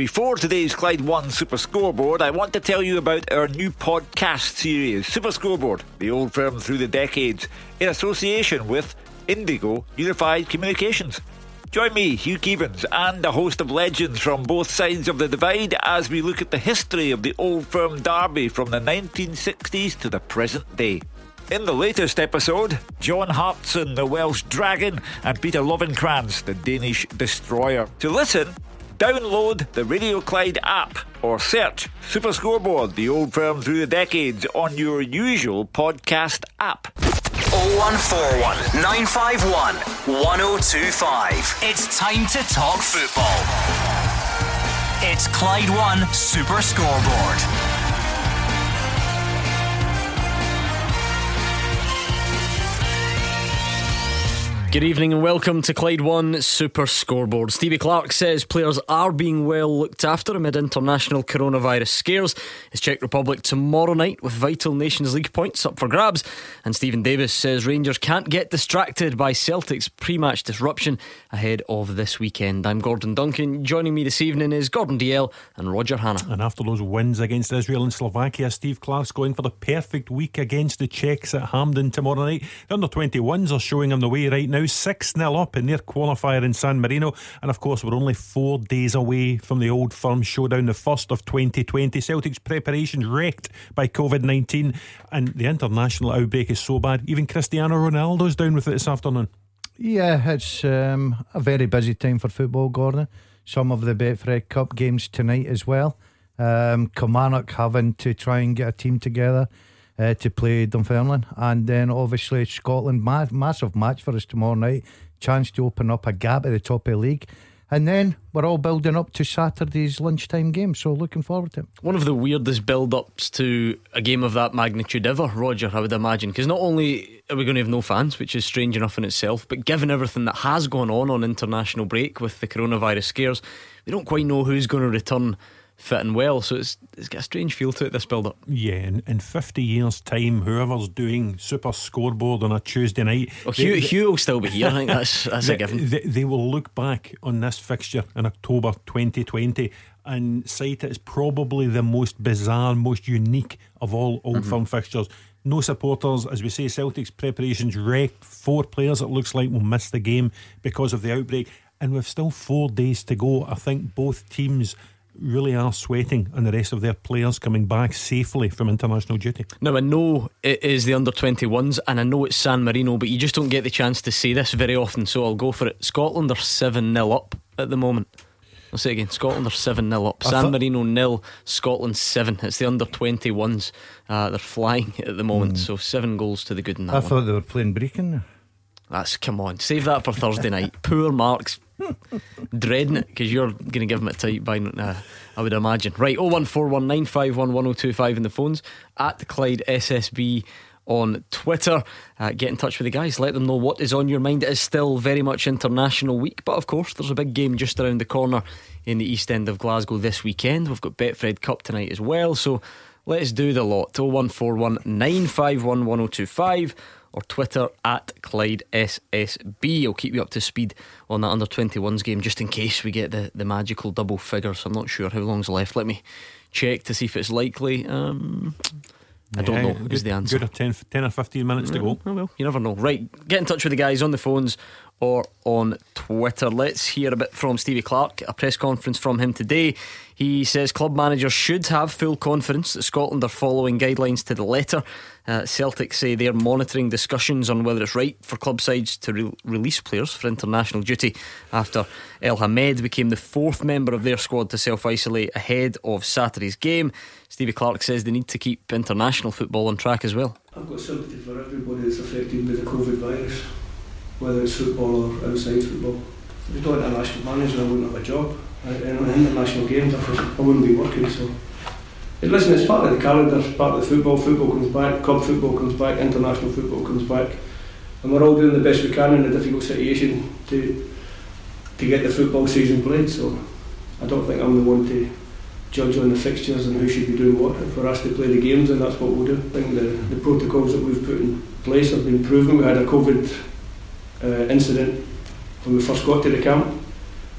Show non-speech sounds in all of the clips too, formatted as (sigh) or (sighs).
before today's Clyde One Super Scoreboard, I want to tell you about our new podcast series, Super Scoreboard, the old firm through the decades, in association with Indigo Unified Communications. Join me, Hugh Keevins, and a host of legends from both sides of the divide as we look at the history of the old firm derby from the 1960s to the present day. In the latest episode, John Hartson, the Welsh Dragon, and Peter Lovenkrands, the Danish Destroyer. To listen, download the Radio Clyde app or search Super Scoreboard, the old firm through the decades, on your usual podcast app. 0141 951 1025. It's time to talk football. It's Clyde One Super Scoreboard. Good evening and welcome to Clyde One Super Scoreboard. Stevie Clarke says players are being well looked after amid international coronavirus scares. It's Czech Republic tomorrow night with vital Nations League points up for grabs. And Stephen Davis says Rangers can't get distracted by Celtic's pre match disruption ahead of this weekend. I'm Gordon Duncan. Joining me this evening is Gordon Dalziel and Roger Hannah. And after those wins against Israel and Slovakia, Steve Clarke's going for the perfect week against the Czechs at Hampden tomorrow night. The under 21s are showing him the way right now now 6 0 up in their qualifier in San Marino. And of course, we're only four days away from the old firm showdown, the first of 2020. Celtic's preparations wrecked by COVID 19, and the international outbreak is so bad. Even Cristiano Ronaldo's down with it this afternoon. Yeah, it's um, a very busy time for football, Gordon. Some of the Betfred Cup games tonight as well. Um, Kilmarnock having to try and get a team together uh, to play Dunfermline. And then obviously Scotland, ma- massive match for us tomorrow night. Chance to open up a gap at the top of the league. And then we're all building up to Saturday's lunchtime game, so looking forward to it. One of the weirdest build ups to a game of that magnitude ever, Roger, I would imagine. Because not only are we going to have no fans, which is strange enough in itself, but given everything that has gone on on international break with the coronavirus scares, we don't quite know who's going to return fitting well. So it's it's got a strange feel to it. This build up. Yeah, in, in fifty years' time, whoever's doing super scoreboard on a Tuesday night, well, Hugh, they, Hugh will still be here. I think that's (laughs) that's they, a given. They, they, will look back on this fixture in October 2020 and cite it as probably the most bizarre, most unique of all old mm-hmm. firm fixtures. No supporters, as we say, Celtic's preparations wrecked. Four players, it looks like, will miss the game because of the outbreak. And we've still four days to go. I think both teams really are sweating on the rest of their players coming back safely from international duty. Now, I know it is the under 21s and I know it's San Marino, but you just don't get the chance to say this very often, so I'll go for it. Scotland are 7 0 up at the moment. I'll say again Scotland are 7 0 up. San Marino nil, Scotland 7. It's the under 21s. Uh, they're flying at the moment, mm. so 7 goals to the good in that I one. thought they were playing Brechin. That's come on, save that for Thursday night. (laughs) Poor marks, dreading it because you're going to give him a tight by. Uh, I would imagine. Right, 01419511025 in the phones at Clyde SSB on Twitter. Uh, get in touch with the guys. Let them know what is on your mind. It is still very much International Week, but of course, there's a big game just around the corner in the east end of Glasgow this weekend. We've got Betfred Cup tonight as well. So let's do the lot. 0141 951 1025 or Twitter at Clyde SSB. I'll keep you up to speed on that under 21s game just in case we get the, the magical double figures. I'm not sure how long's left. Let me check to see if it's likely. Um, I don't know, good, is the answer. Good 10, 10 or 15 minutes to go. Oh, well, you never know. Right, get in touch with the guys on the phones or on Twitter. Let's hear a bit from Stevie Clarke, a press conference from him today. He says club managers should have full confidence that Scotland are following guidelines to the letter. Uh, Celtic say they're monitoring discussions on whether it's right for club sides to re- release players for international duty after Elhamed became the fourth member of their squad to self isolate ahead of Saturday's game. Stevie Clarke says they need to keep international football on track as well. I've got sympathy for everybody that's affected by the COVID virus whether it's football or outside football. If was not international manager, I wouldn't have a job. In international games, I wouldn't be working. So, listen, it's part of the calendar, it's part of the football. Football comes back, club football comes back, international football comes back, and we're all doing the best we can in a difficult situation to to get the football season played. So, I don't think I'm the one to judge on the fixtures and who should be doing what. For us to play the games, and that's what we'll do. I think the, the protocols that we've put in place have been proven. We had a COVID uh, incident when we first got to the camp,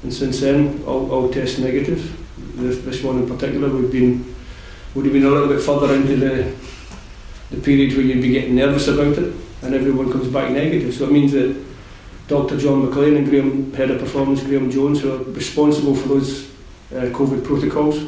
and since then, all, all tests negative. this, one in particular, we've been would have been a little bit further into the the period where you'd be getting nervous about it, and everyone comes back negative. So it means that Dr. John McLean and Graham Head of Performance, Graham Jones, who are responsible for those uh, COVID protocols,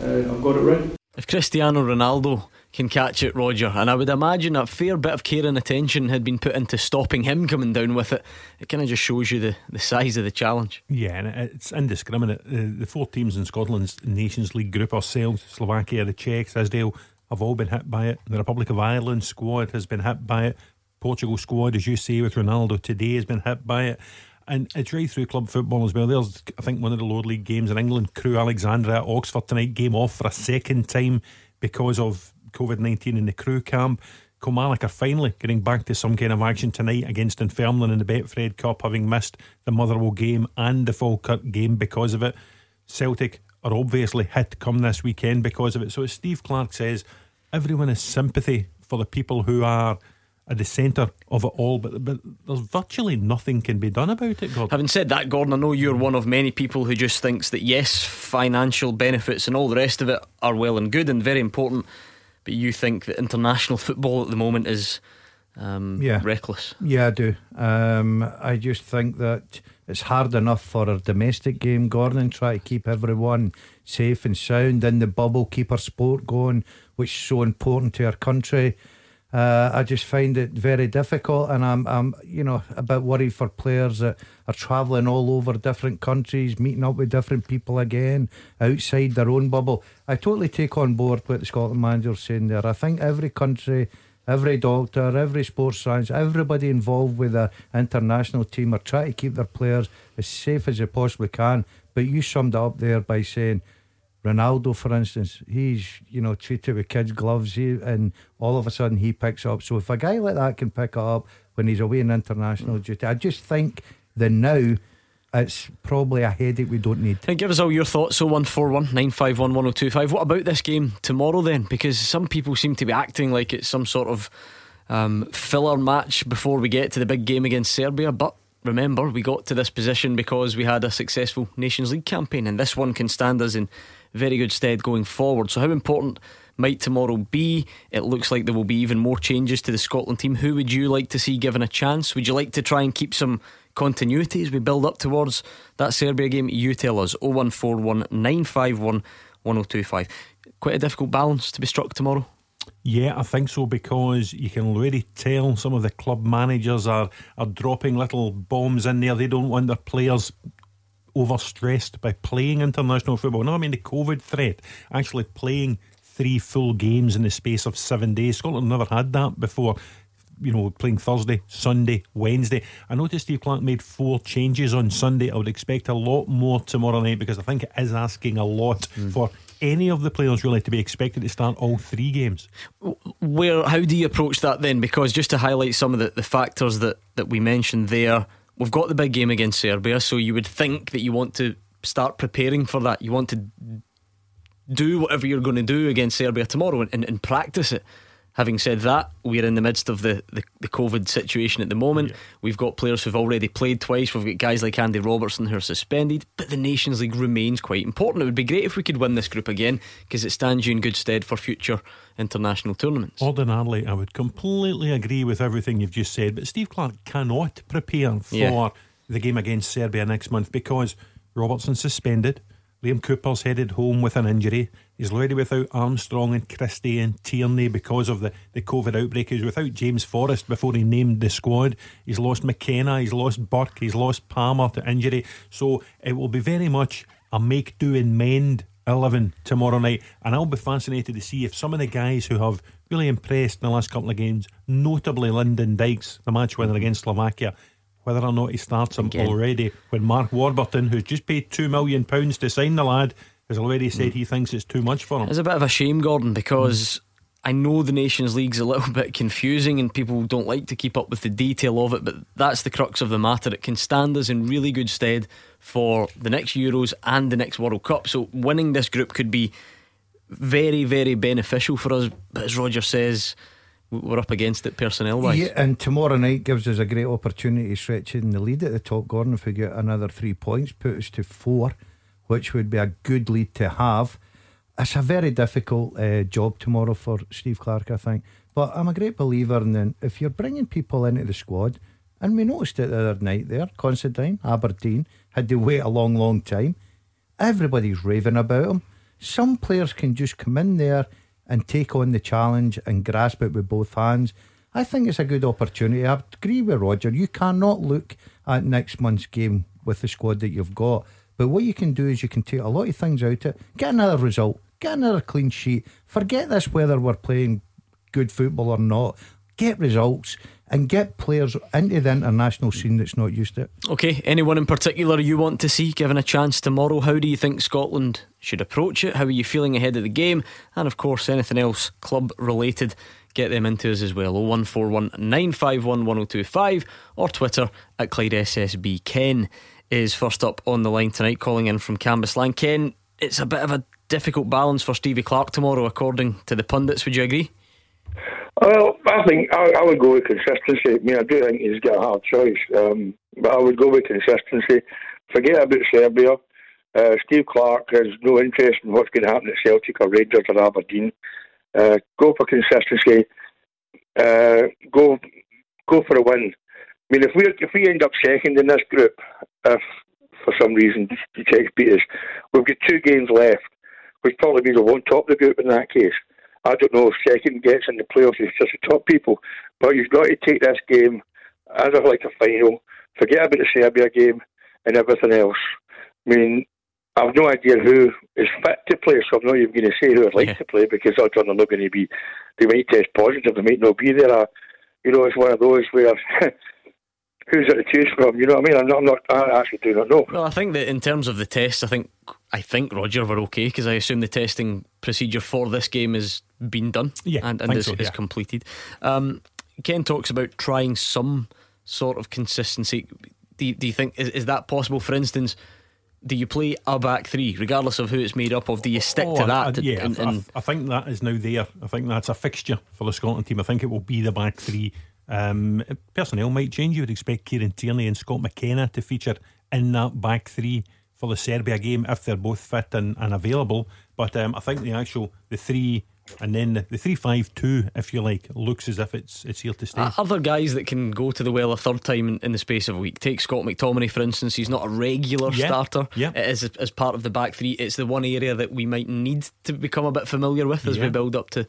uh, have got it right. If Cristiano Ronaldo can catch it, Roger, and I would imagine a fair bit of care and attention had been put into stopping him coming down with it, it kind of just shows you the, the size of the challenge. Yeah, and it's indiscriminate. Uh, the four teams in Scotland's Nations League group ourselves, Slovakia, the Czechs, Israel, have all been hit by it. The Republic of Ireland squad has been hit by it. Portugal squad, as you say, with Ronaldo today, has been hit by it. And it's right through club football as well. There's, I think, one of the lower league games in England, Crewe Alexandra at Oxford tonight, game off for a second time because of COVID 19 in the Crewe camp. Kilmarnock are finally getting back to some kind of action tonight against Dunfermline in the Betfred Cup, having missed the Motherwell game and the Falkirk game because of it. Celtic are obviously hit come this weekend because of it. So, as Steve Clarke says, everyone has sympathy for the people who are at the centre of it all, but but there's virtually nothing can be done about it. Gordon. Having said that, Gordon, I know you're one of many people who just thinks that yes, financial benefits and all the rest of it are well and good and very important, but you think that international football at the moment is um, Yeah. reckless. Yeah, I do. Um, I just think that it's hard enough for a domestic game, Gordon, and try to keep everyone safe and sound in the bubble, keep our sport going, which is so important to our country. Uh, I just find it very difficult, and I'm, I'm, you know, a bit worried for players that are travelling all over different countries, meeting up with different people again outside their own bubble. I totally take on board what the Scotland manager's saying there. I think every country every doctor, every sports science, everybody involved with the international team are trying to keep their players as safe as they possibly can. But you summed up there by saying Ronaldo, for instance, he's you know treated with kids' gloves, he, and all of a sudden he picks up. So if a guy like that can pick up when he's away in international duty, I just think that now it's probably a headache we don't need. Hey, give us all your thoughts. So one four one nine five one one zero two five. What about this game tomorrow then? Because some people seem to be acting like it's some sort of um, filler match before we get to the big game against Serbia. But remember, we got to this position because we had a successful Nations League campaign, and this one can stand us in very good stead going forward. So how important? Might tomorrow be? It looks like there will be even more changes to the Scotland team. Who would you like to see given a chance? Would you like to try and keep some continuity as we build up towards that Serbia game? You tell us 0141 951 1025. Quite a difficult balance to be struck tomorrow. Yeah, I think so because you can already tell some of the club managers are are dropping little bombs in there. They don't want their players overstressed by playing international football. No, I mean the COVID threat, actually playing three full games in the space of seven days. Scotland never had that before. You know, playing Thursday, Sunday, Wednesday. I noticed Steve Clarke made four changes on Sunday. I would expect a lot more tomorrow night because I think it is asking a lot mm. for any of the players really to be expected to start all three games. Where how do you approach that then? Because just to highlight some of the, the factors that, that we mentioned there, we've got the big game against Serbia, so you would think that you want to start preparing for that. You want to do whatever you're going to do against Serbia tomorrow and, and, and practice it. Having said that, we're in the midst of the, the, the COVID situation at the moment. We've got players who've already played twice. We've got guys like Andy Robertson who are suspended, but the Nations League remains quite important. It would be great if we could win this group again because it stands you in good stead for future international tournaments. Ordinarily, I would completely agree with everything you've just said, but Steve Clarke cannot prepare for Yeah. the game against Serbia next month because Robertson's suspended. Liam Cooper's headed home with an injury. He's already without Armstrong and Christie and Tierney because of the, the COVID outbreak. He's without James Forrest before he named the squad. He's lost McKenna, he's lost Burke, he's lost Palmer to injury. So it will be very much a make do and mend 11 tomorrow night. And I'll be fascinated to see if some of the guys who have really impressed in the last couple of games, notably Lyndon Dykes, the match winner against Slovakia, whether or not he starts him Again. already when Mark Warburton, who's just paid £2 million to sign the lad, has already said mm. he thinks it's too much for him. It's a bit of a shame, Gordon, because I know the Nations League's a little (laughs) bit confusing and people don't like to keep up with the detail of it, but that's the crux of the matter. It can stand us in really good stead for the next Euros and the next World Cup. So winning this group could be very, very beneficial for us. But as Roger says, we're up against it personnel wise. Yeah, and tomorrow night gives us a great opportunity to stretch in the lead at the top, Gordon. If we get another three points, put us to four which would be a good lead to have. It's a very difficult uh, job tomorrow for Steve Clarke, I think. But I'm a great believer in if you're bringing people into the squad, and we noticed it the other night there, Considine, Aberdeen, had to wait a long, long time. Everybody's raving about him. Some players can just come in there and take on the challenge and grasp it with both hands. I think it's a good opportunity. I agree with Roger. You cannot look at next month's game with the squad that you've got. But what you can do is you can take a lot of things out of it, get another result, get another clean sheet. Forget this whether we're playing good football or not. Get results and get players into the international scene that's not used to it. Okay, anyone in particular you want to see given a chance tomorrow? How do you think Scotland should approach it? How are you feeling ahead of the game? And of course, anything else club related, get them into us as well. 0141 951 1025 or Twitter at Clyde SSB. Ken is first up on the line tonight, calling in from Cambuslang. Ken, it's a bit of a difficult balance for Stevie Clarke tomorrow, according to the pundits. Would you agree? Well, I think I, I, would go with consistency. I mean, I do think he's got a hard choice, um, but I would go with consistency. Forget about Serbia. Uh, Steve Clarke has no interest in what's going to happen at Celtic or Rangers or Aberdeen. Uh, go for consistency. Uh, go go for a win. I mean, if we if we end up second in this group, if for some reason the Czech beat us, we've got two games left, which probably means we won't top the group in that case. I don't know if second gets in the playoffs, it's just the top people. But you've got to take this game as a, like a final. Forget about the Serbia game and everything else. I mean, I've no idea who is fit to play, so I'm not even going to say who I'd like yeah. (laughs) to play because odds are not going to be. They might test positive, they might not be there. Uh, you know, it's one of those where (laughs) who's it to choose from? You know what I mean? I'm not, I'm not, I actually do not know. Well, I think that in terms of the test, I think I think Roger were okay because I assume the testing procedure for this game has been done yeah, and, and is, so, yeah. is, completed. Um, Ken talks about trying some sort of consistency. Do you, do you think is, is that possible? For instance. Do you play a back three, regardless of who it's made up of? Do you stick oh, to that? I, yeah, and, and I, I think that is now there. I think that's a fixture for the Scotland team. I think it will be the back three um, personnel might change. You would expect Kieran Tierney and Scott McKenna to feature in that back three for the Serbia game if they're both fit and, and available. But um, I think the actual the three and then the, the three five two, if you like, looks as if it's it's here to stay. Other guys that can go to the well a third time in, in the space of a week. Take Scott McTominay for instance. He's not a regular yeah, starter. Yeah. It is as part of the back three. It's the one area that we might need to become a bit familiar with as yeah. we build up to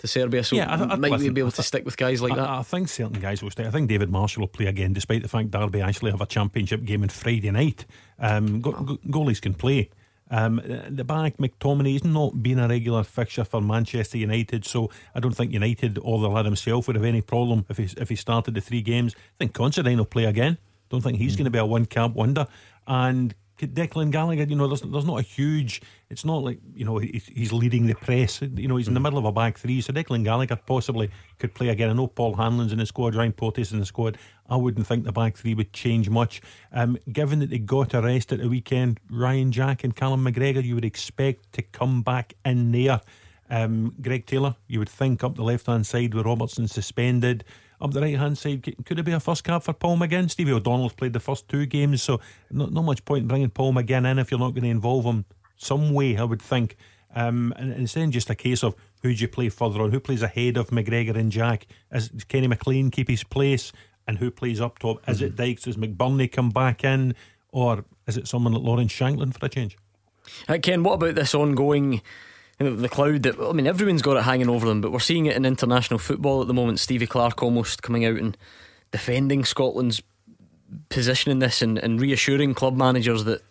to Serbia. So yeah, I, I, might listen, we be able to stick with guys like I, that? I think certain guys will stay. I think David Marshall will play again, despite the fact Derby actually have a championship game on Friday night. Um, go, go, goalies can play. Um, the back, McTominay is not being a regular fixture for Manchester United, so I don't think United or the lad himself would have any problem if he if he started the three games. I think Considine will play again. Don't think he's mm. going to be a one camp wonder. And Declan Gallagher, you know, there's, there's not a huge. It's not like you know he's, he's leading the press. You know, he's in the middle of a back three. So Declan Gallagher possibly could play again. I know Paul Hanlon's in the squad, Ryan Porteous in the squad. I wouldn't think the back three would change much. Um, given that they got a rest at the weekend, Ryan Jack and Callum McGregor, you would expect to come back in there. Um, Greg Taylor, you would think up the left hand side with Robertson suspended up the right hand side. Could it be a first cap for Paul McGinn? Stevie O'Donnell's played the first two games, so not, not much point in bringing Paul McGinn in if you're not going to involve him some way, I would think. Um, and, and it's then just a case of who do you play further on? Who plays ahead of McGregor and Jack? Is Kenny McLean keep his place? And who plays up top? Is mm-hmm. it Dykes? Does McBurnie come back in? Or is it someone like Lawrence Shankland for a change? Uh, Ken, what about this ongoing the cloud that I mean everyone's got it hanging over them, but we're seeing it in international football at the moment. Stevie Clarke almost coming out and defending Scotland's position in this and, and reassuring club managers that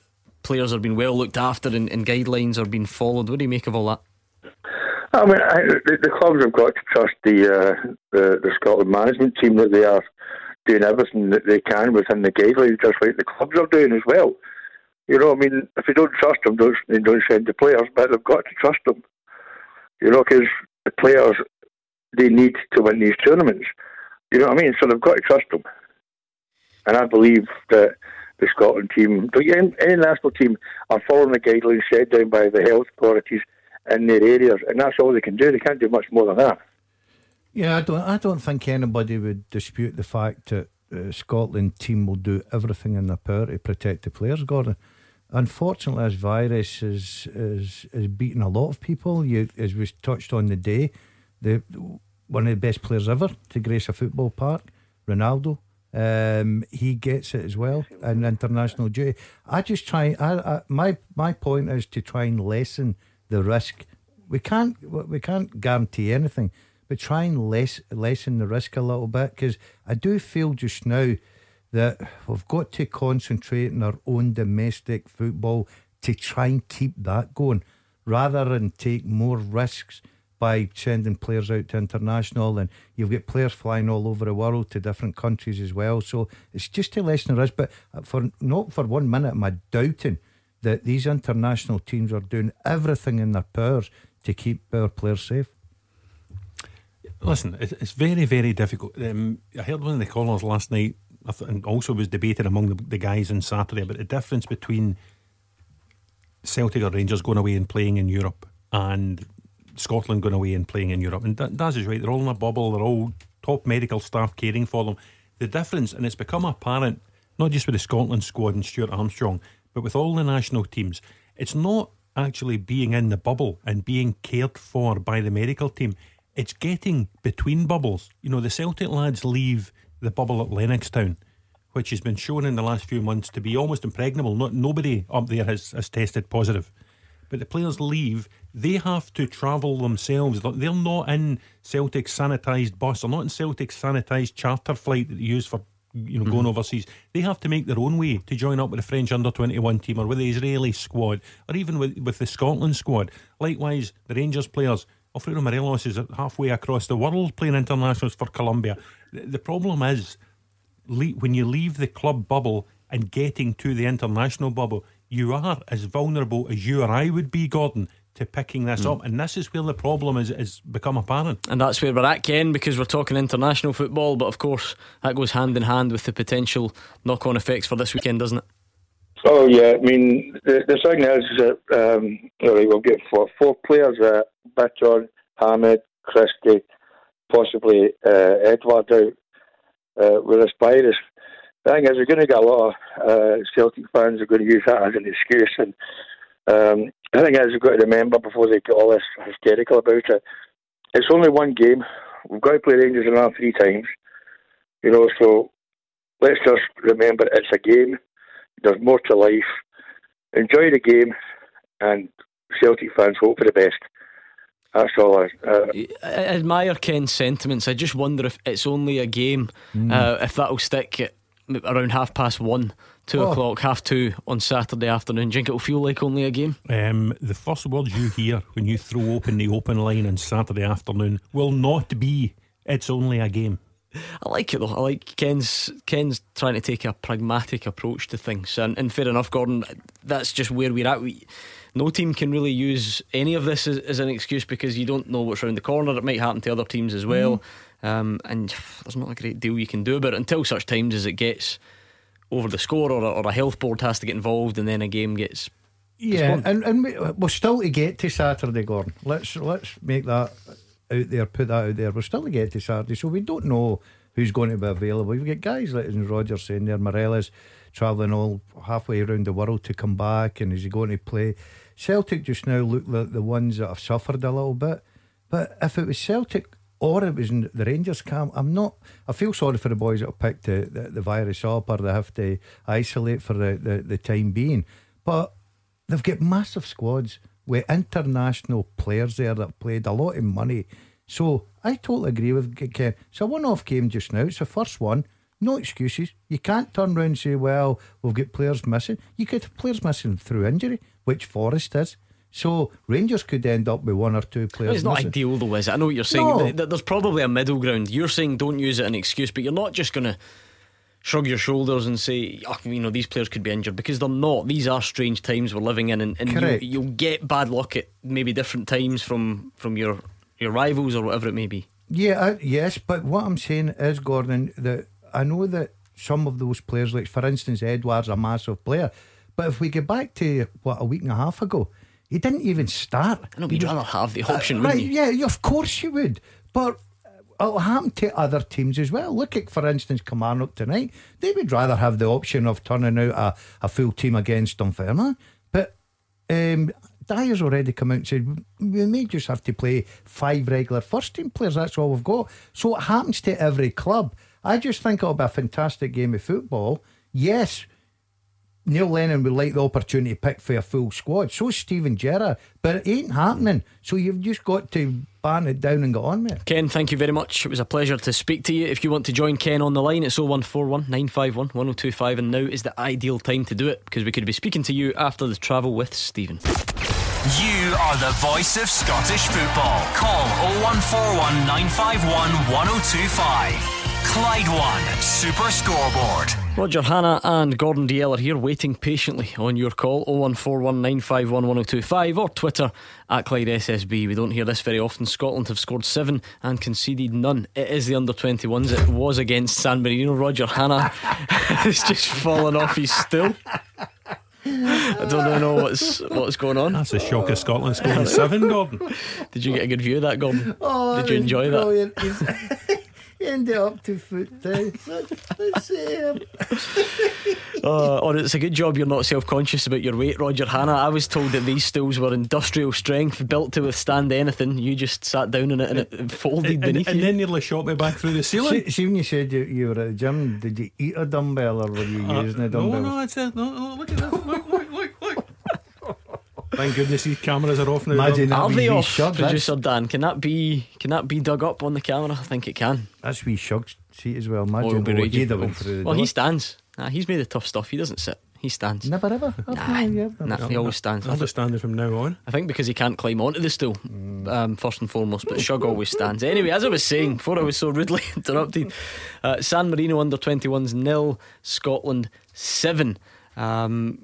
players are being well looked after and, and guidelines are being followed. What do you make of all that? I mean, I, the, the, clubs have got to trust the, uh, the the Scotland management team that they are doing everything that they can within the guidelines, just like the clubs are doing as well. You know, I mean, if you don't trust them, don't, they don't send uh, the players, but they've got to trust them. You know, because the players, they need to win these tournaments. You know what I mean? So they've got to trust them. And I believe that the Scotland team, any national team, are following the guidelines set down by the health authorities in their areas, and that's all they can do. They can't do much more than that. Yeah, I don't. I don't think anybody would dispute the fact that the Scotland team will do everything in their power to protect the players, Gordon. Unfortunately, this virus is is is beating a lot of people. You, as was touched on the day, the one of the best players ever to grace a football park, Ronaldo. Um, he gets it as well in international duty. I just try. I, I, my my point is to try and lessen the risk. We can't we can't guarantee anything, but try and less lessen the risk a little bit because I do feel just now that we've got to concentrate on our own domestic football to try and keep that going rather than take more risks by sending players out to international. And you've got players flying all over the world to different countries as well. So it's just a lessen the risk but for not for one minute am I doubting that these international teams are doing everything in their powers to keep our players safe. Listen, it's very, very difficult. Um, I heard one of the callers last night and also was debated among the, the guys on Saturday about the difference between Celtic or Rangers going away and playing in Europe and Scotland going away and playing in Europe. And that, Daz is right. They're all in a bubble. They're all top medical staff caring for them. The difference, and it's become apparent, not just with the Scotland squad and Stuart Armstrong, but with all the national teams, it's not actually being in the bubble and being cared for by the medical team. It's getting between bubbles. You know, the Celtic lads leave the bubble at Lennoxtown, which has been shown in the last few months to be almost impregnable. Not, nobody up there has, has tested positive. But the players leave, they have to travel themselves. They're not in Celtic's sanitised bus, they're not in Celtic's sanitised charter flight that they use for you know mm-hmm. going overseas. They have to make their own way to join up with the French under 21 team or with the Israeli squad or even with, with the Scotland squad. Likewise, the Rangers players. Alfredo Morelos is halfway across the world playing internationals for Colombia. The problem is when you leave the club bubble and getting to the international bubble, you are as vulnerable as you or I would be, Gordon, to picking this mm. up. And this is where the problem is, is become apparent. And that's where we're at, Ken, because we're talking international football. But of course, that goes hand in hand with the potential knock on effects for this weekend, doesn't it? Oh, yeah. I mean, the, the thing is that um, we'll get four, four players uh, Bitton, Hamed, Christie, possibly uh, Edouard out uh, with this virus. The thing is, we're going to get a lot of uh, Celtic fans are going to use that as an excuse. And um, the thing is, we've got to remember before they get all this hysterical about it, it's only one game. We've got to play Rangers around three times. You know, so let's just remember it's a game. There's more to life. Enjoy the game, and Celtic fans hope for the best. That's all I, uh, I admire Ken's sentiments. I just wonder if it's only a game, mm. uh, if that'll stick at around half past one, one, two oh. o'clock, half two on Saturday afternoon. Do you think it'll feel like only a game? Um, the first words you hear when you throw open the open line on Saturday afternoon will not be "It's only a game." I like it though. I like Ken's Ken's trying to take a pragmatic approach to things, and, and fair enough, Gordon. That's just where we're at. We, no team can really use any of this as, as, an excuse because you don't know what's around the corner. It might happen to other teams as well, mm. um, and there's not a great deal you can do about it until such times as it gets over the score or a, or a health board has to get involved, and then a game gets. Yeah, and, and we're still to get to Saturday, Gordon. Let's let's make that out there, put that out there. We're still to get to Saturday, so we don't know who's going to be available. You've got guys like Rodgers saying there, Morelos travelling all halfway around the world to come back, and is he going to play? Celtic just now look like the ones that have suffered a little bit. But if it was Celtic or it was in the Rangers camp, I'm not. I feel sorry for the boys that have picked the, the, the virus up or they have to isolate for the, the, the time being. But they've got massive squads with international players there that played a lot of money. So I totally agree with Ken. It's a one off game just now. It's the first one. No excuses. You can't turn around and say, well, we've got players missing. You could have players missing through injury, which Forrest is. So Rangers could end up with one or two players. It's not missing. ideal though, is it? I know what you're saying. No. There's probably a middle ground. You're saying don't use it as an excuse, but you're not just going to shrug your shoulders and say, oh, you know, these players could be injured because they're not. These are strange times we're living in, and, and you, will get bad luck at maybe different times from from your your rivals or whatever it may be. Yeah, uh, yes, but what I'm saying is, Gordon, that I know that some of those players, like for instance, Edwards, a massive player, but if we get back to what a week and a half ago, he didn't even start. I know, you'd rather have the option, uh, right? You? Yeah, of course you would. But it'll happen to other teams as well. Look at, for instance, Kilmarnock tonight. They would rather have the option of turning out a, a full team against Dunfermline. But um, Dyer's already come out and said we may just have to play five regular first team players. That's all we've got. So it happens to every club. I just think it'll be a fantastic game of football. Yes, Neil Lennon would like the opportunity to pick for a full squad. So Steven Gerrard, but it ain't happening. So you've just got to ban it down and get on with it. Ken, thank you very much. It was a pleasure to speak to you. If you want to join Ken on the line, it's 0141 951 1025, and now is the ideal time to do it because we could be speaking to you after the travel with Stephen. You are the voice of Scottish football. Call 0141 951 1025. Clyde One Super Scoreboard. Roger Hannah and Gordon Dalziel are here waiting patiently on your call 01419511025 or Twitter at Clyde SSB. We don't hear this very often. Scotland have scored seven and conceded none. It is the under 21s. It was against San Marino. Roger Hannah (laughs) has just fallen off his stool. I don't know (laughs) what's what's going on. That's a shock of Scotland scoring (laughs) seven, Gordon. Did you get a good view of that, Gordon? Oh, Did you enjoy that? brilliant. He's- he ended up to foot down. Let's see him. Uh, or it's a good job you're not self conscious about your weight, Roger Hannah. I was told that these stools were industrial strength, built to withstand anything. You just sat down in it and it folded And, beneath and you. And then nearly shot me back through the ceiling. See, see when you said you, you were at the gym, did you eat a dumbbell or were you Uh, using a dumbbell? no, it's a, no, no, look at this. Look, look, look, look. Thank goodness these cameras are off now. Imagine that Are they off, shug. That's, producer Dan? Can that be can that be dug up on the camera? I think it can. that's wee shug seat as well. Imagine it'll be oh, raging. he'd went through the Well, door. he stands. Nah, he's made the tough stuff. He doesn't sit. He stands. Never ever. Nah, nah, he always stands. I, I'll just stand from now on. I think because he can't climb onto the stool, um, first and foremost. But Shug always stands. Anyway, as I was saying before I was so rudely (laughs) interrupted, uh, San Marino under 21s nil, Scotland seven. Um,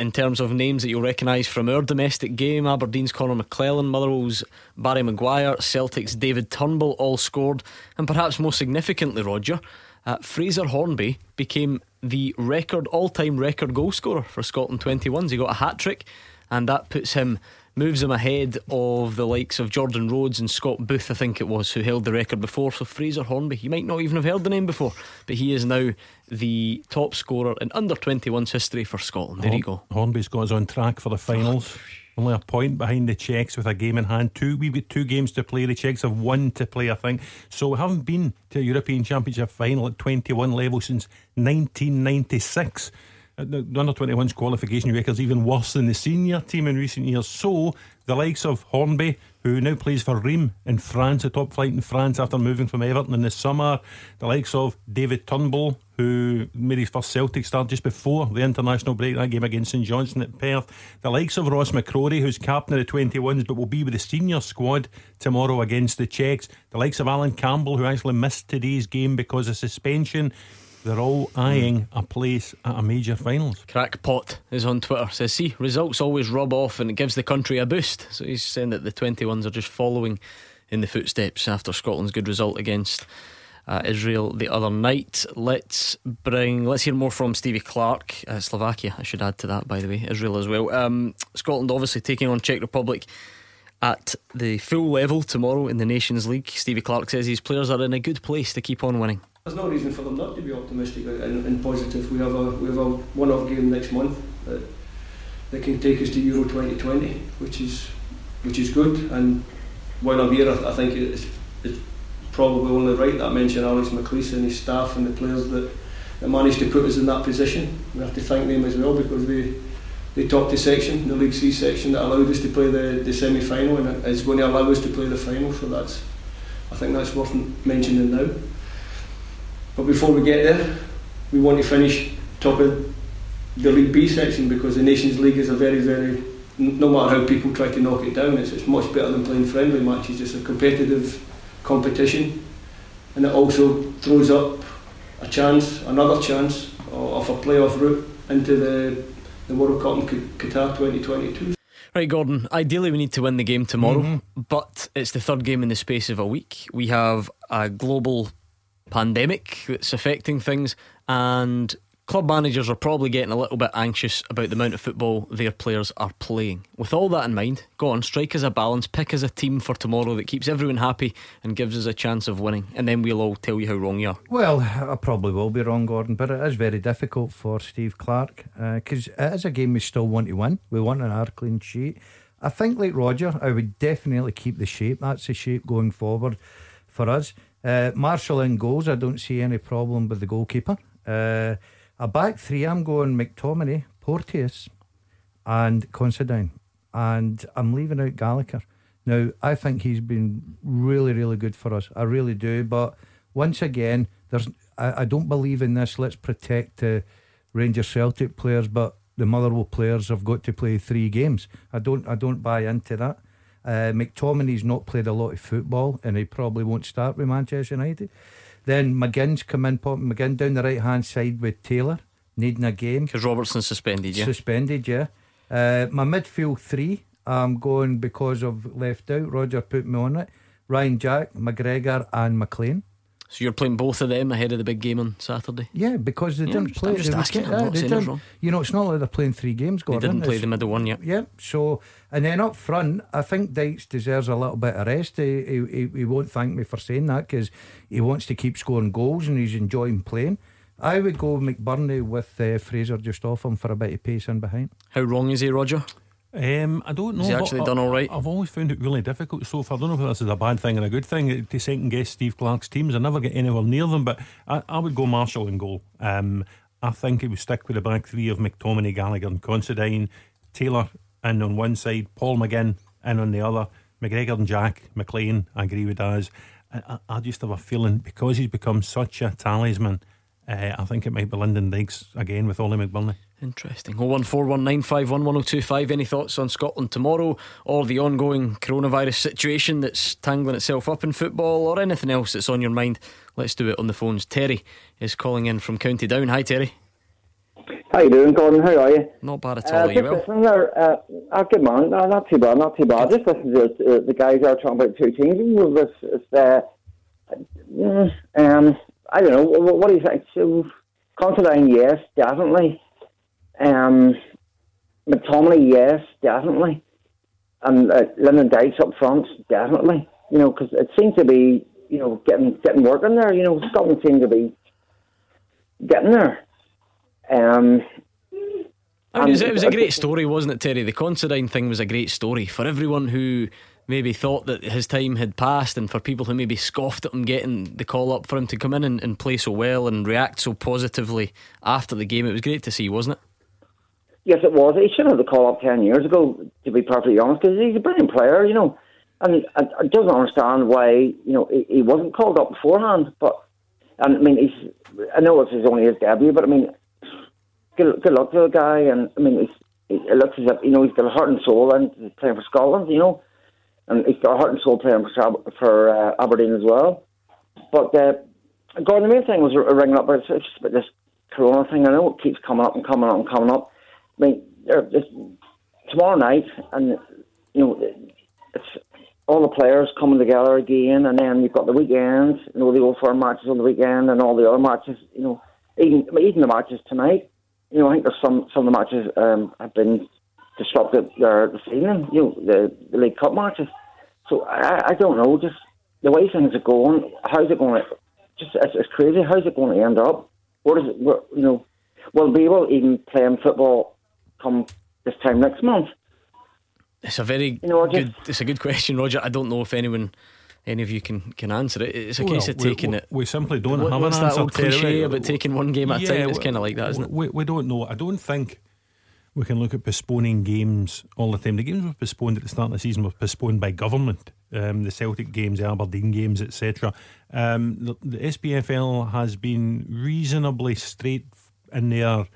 in terms of names that you'll recognise from our domestic game, Aberdeen's Conor McLennan, Motherwell's Barry Maguire, Celtic's David Turnbull all scored, and perhaps most significantly, Roger, uh, Fraser Hornby became the record all-time record goal scorer for Scotland 21s. He got a hat trick, and that puts him moves him ahead of the likes of Jordan Rhodes and Scott Booth, I think it was, who held the record before. So Fraser Hornby, you might not even have heard the name before, but he is now the top scorer in under 21s history for Scotland. There you go. Hornby's got us on track for the finals. Only a point behind the Czechs with a game in hand. Two, we've got two games to play. The Czechs have one to play, I think. So we haven't been to a European Championship final at 21 level since 1996. Uh, The the under 21's qualification record is even worse than the senior team in recent years. So the likes of Hornby, who now plays for Reims in France, a top flight in France after moving from Everton in the summer. The likes of David Turnbull, who made his first Celtic start just before the international break, that game against St Johnstone at Perth. The likes of Ross McCrorie, who's captain of the 21s but will be with the senior squad tomorrow against the Czechs. The likes of Allan Campbell, who actually missed today's game because of suspension. They're all eyeing hmm. a place at a major finals. Crackpot is on Twitter. Says, see, results always rub off and it gives the country a boost. So he's saying that the 21s are just following in the footsteps after Scotland's good result against uh, Israel the other night. Let's bring, let's hear more from Stevie Clarke, uh, Slovakia. I should add to that, by the way, Israel as well. Um, Scotland obviously taking on Czech Republic at the full level tomorrow in the Nations League. Stevie Clarke says his players are in a good place to keep on winning. There's no reason for them not to be optimistic and, and positive. We have a we have a one-off game next month that, that can take us to Euro 2020, which is which is good. And while I'm here, I, I think it's, it's probably only right that I mention Alex McLeish and his staff and the players that, that managed to put us in that position. We have to thank them as well because they they topped the section, the League C section, that allowed us to play the, the semi-final and it's going to allow us to play the final. So that's I think that's worth mentioning now. But before we get there, we want to finish top of the League B section because the Nations League is a very, very, no matter how people try to knock it down, it's, it's much better than playing friendly matches. It's a competitive competition and it also throws up a chance, another chance of a playoff route into the, the World Cup in Qatar 2022. Right, Gordon. Ideally, we need to win the game tomorrow, mm-hmm. but it's the third game in the space of a week. We have a global pandemic that's affecting things, and Club managers are probably getting a little bit anxious about the amount of football their players are playing. With all that in mind, go on, strike as a balance, pick as a team for tomorrow that keeps everyone happy and gives us a chance of winning, and then we'll all tell you how wrong you are. Well, I probably will be wrong, Gordon, but it is very difficult for Steve Clarke because uh, it is a game we still want to win. We want an R clean sheet. I think, like Roger, I would definitely keep the shape. That's the shape going forward for us. Uh, Marshall in goals, I don't see any problem with the goalkeeper. Uh, a back three, I'm going McTominay, Porteous, and Considine. And I'm leaving out Gallagher. Now, I think he's been really, really good for us. I really do. But once again, there's I, I don't believe in this. Let's protect the Rangers Celtic players, but the Motherwell players have got to play three games. I don't I don't buy into that. Uh, McTominay's not played a lot of football and he probably won't start with Manchester United. Then McGinn's come in, Pop McGinn down the right hand side with Taylor, needing a game. Because Robertson's suspended, yeah. Suspended, yeah. Uh, my midfield three, I'm going because of left out. Roger put me on it. Ryan Jack, McGregor, and McLean. So you're playing both of them ahead of the big game on Saturday? Yeah, because they Yeah, didn't I'm just- play. I'm just asking, didn't- I'm uh, not they saying it's didn't- wrong. You know, it's not like they're playing three games. They didn't play It's- the middle one yet. yeah. So, and then up front, I think Dykes deserves a little bit of rest. He, he, he, he won't thank me for saying that because he wants to keep scoring goals and he's enjoying playing. I would go McBurnie with uh, Fraser just off him for a bit of pace in behind. How wrong is he, Roger? Um, I don't know. Has he actually done all right? I've always found it really difficult so far. I don't know if this is a bad thing or a good thing to second guess Steve Clarke's teams. I never get anywhere near them, but I, I would go Marshall in goal. Um, I think it would stick with the back three of McTominay, Gallagher, and Considine. Taylor and on one side, Paul McGinn and on the other, McGregor and Jack, McLean. I agree with Daz. I, I, I just have a feeling because he's become such a talisman. Uh, I think it might be Lyndon Dykes again with Ollie McBurnie. Interesting. 01419511025. Any thoughts on Scotland tomorrow or the ongoing coronavirus situation that's tangling itself up in football or anything else that's on your mind? Let's do it on the phones. Terry is calling in from County Down. Hi, Terry. How are you doing, Gordon? How are you? Not bad at all. Uh, Are you just well? listening there. Uh, oh, good man. No, not too bad. Not too bad. Just listening to uh, the guys there talking about two teams. Well, This, it's, uh, mm, um, I don't know. What, what do you think? So, Considine, yes, definitely. Um, McTominay, yes, definitely. And uh, Lyndon Dykes up front, definitely. You know, because it seems to be, you know, getting getting working there. You know, Scotland seem to be getting there. Um, I mean, it was, it was a great story, wasn't it, Terry? The Considine thing was a great story for everyone who maybe thought that his time had passed, and for people who maybe scoffed at him getting the call up for him to come in and, and play so well and react so positively after the game. It was great to see, wasn't it? Yes, it was. He should have the call up 10 years ago, to be perfectly honest, because he's a brilliant player, you know. And I, I doesn't understand why, you know, he, he wasn't called up beforehand. But, and I mean, he's, I know it's his only his debut, but I mean, good, good luck to the guy. And I mean, he's, it looks as if, you know, he's got a heart and soul and he's playing for Scotland, you know. And he's got a heart and soul playing for, for uh, Aberdeen as well. But, uh, Gordon, the main thing was ringing up, it's, it's about this corona thing. I know it keeps coming up and coming up and coming up. I mean, there- this, tomorrow night, and you know, it's all the players coming together again, and then you've got the weekends, you know, the old firm matches on the weekend, and all the other matches. You know, even even the matches tonight. You know, I think there's some some of the matches um, have been disrupted there this evening. You know, the, the League Cup matches. So I, I don't know, just the way things are going. How's it going? to Just it's, it's crazy. How's it going to end up? What is it? Where, you know, will be able even playing football come this time next month? It's a very You know, just- good. It's a good question, Roger. I don't know if anyone, any of you can can answer it. It's a case Well, of taking we, it. We simply don't What- have what's an that answer. old cliche We- about taking one game at a time? It's kind of like that, isn't it? We, we don't know. I don't think we can look at postponing games all the time. The games were postponed at the start of the season were postponed by government. Um, the Celtic games, the Aberdeen games, etc. Um, the, the SPFL has been reasonably straight in their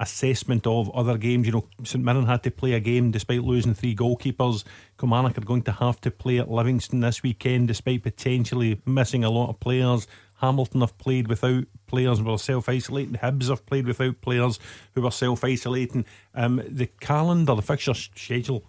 assessment of other games. You know, St Mirren had to play a game despite losing three goalkeepers. Kilmarnock are going to have to play at Livingston this weekend despite potentially missing a lot of players. Hamilton have played without players who were self isolating. Hibs have played without players who were self isolating. Um, the calendar, the fixture schedule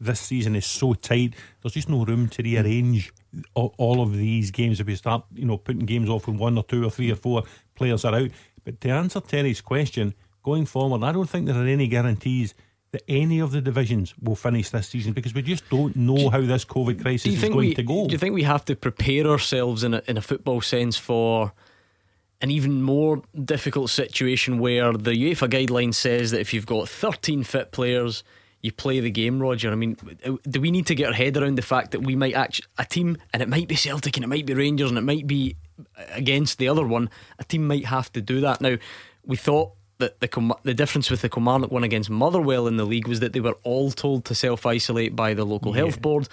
this season is so tight. There's just no room to rearrange all, all of these games. If you start, you know, putting games off when one or two or three or four players are out, But to answer Terry's question, going forward, I don't think there are any guarantees that any of the divisions will finish this season because we just don't know how this COVID crisis Do is going we, to go. Do you think we have to prepare ourselves in a, in a football sense for an even more difficult situation where the UEFA guideline says that if you've got 13 fit players, you play the game, Roger? I mean, do we need to get our head around the fact that we might actually, a team, and it might be Celtic and it might be Rangers and it might be uh, against the other one, a team might have to do that. Now, we thought that the the difference with the Kilmarnock one against Motherwell in the league was that they were all told to self isolate by the local yeah. health board,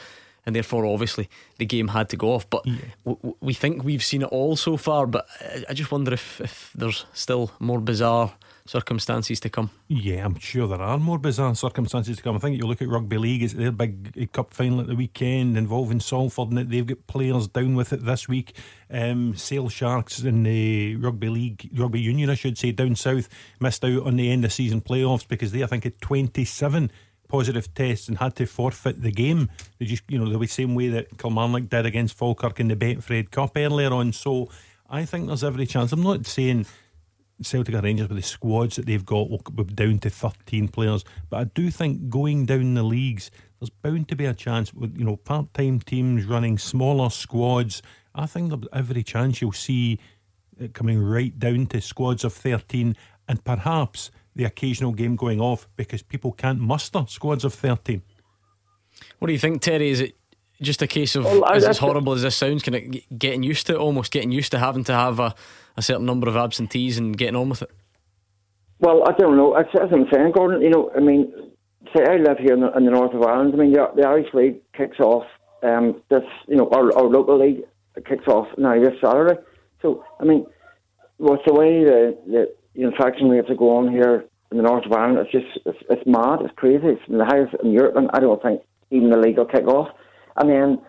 and therefore obviously the game had to go off. But yeah. w- we think we've seen it all so far. But uh, I just wonder if if there's still more bizarre circumstances to come. Yeah, I'm sure there are more bizarre circumstances to come. I think you look at rugby league; it's their big cup final at the weekend involving Salford, and they've got players down with it this week. Um, Sale Sharks in the rugby league, rugby union, I should say, down south missed out on the end of season playoffs because they, I think, had 27 positive tests and had to forfeit the game. They just, you know, the same way that Kilmarnock did against Falkirk in the Betfred Cup earlier on. So I think there's every chance. I'm not saying Celtic or Rangers with the squads that they've got will be down to 13 players. But I do think going down the leagues, there's bound to be a chance with you know part time teams running smaller squads. I think there's every chance you'll see it coming right down to squads of 13 and perhaps the occasional game going off because people can't muster squads of 13. What do you think, Terry? Is it just a case of, well, as horrible as this sounds, kind of getting used to it, almost getting used to having to have a a certain number of absentees and getting on with it? Well, I don't know. As I'm saying, Gordon, you know, I mean, say I live here in the, in the north of Ireland. I mean, the, the Irish League kicks off um, this, you know, our, our local league kicks off now this Saturday. So, I mean, with the way the, the, the infection rates are going here in the north of Ireland, it's just, it's, it's mad, it's crazy. It's the highest in Europe, and I don't think even the league will kick off. And then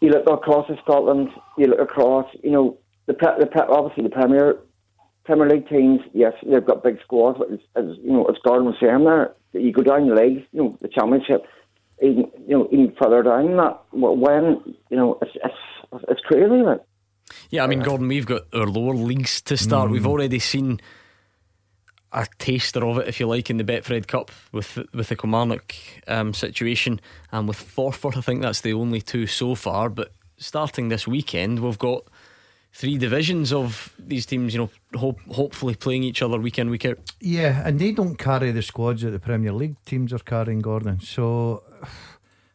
you look across to Scotland, you look across, you know, the, the obviously the Premier Premier League teams, yes, they've got big squads, but as, as you know, as Gordon was saying there, you go down the leagues, you know, the Championship, even you know, even further down that when you know, it's it's, it's crazy, like. Yeah, I mean, Gordon, we've got our lower leagues to start. Mm. We've already seen a taster of it, if you like, in the Betfred Cup with with the Kilmarnock um, situation and with Forfar. I think that's the only two so far. But starting this weekend, we've got three divisions of these teams, you know, hope, hopefully playing each other week in, week out. Yeah, and they don't carry the squads that the Premier League teams are carrying, Gordon. So. (sighs)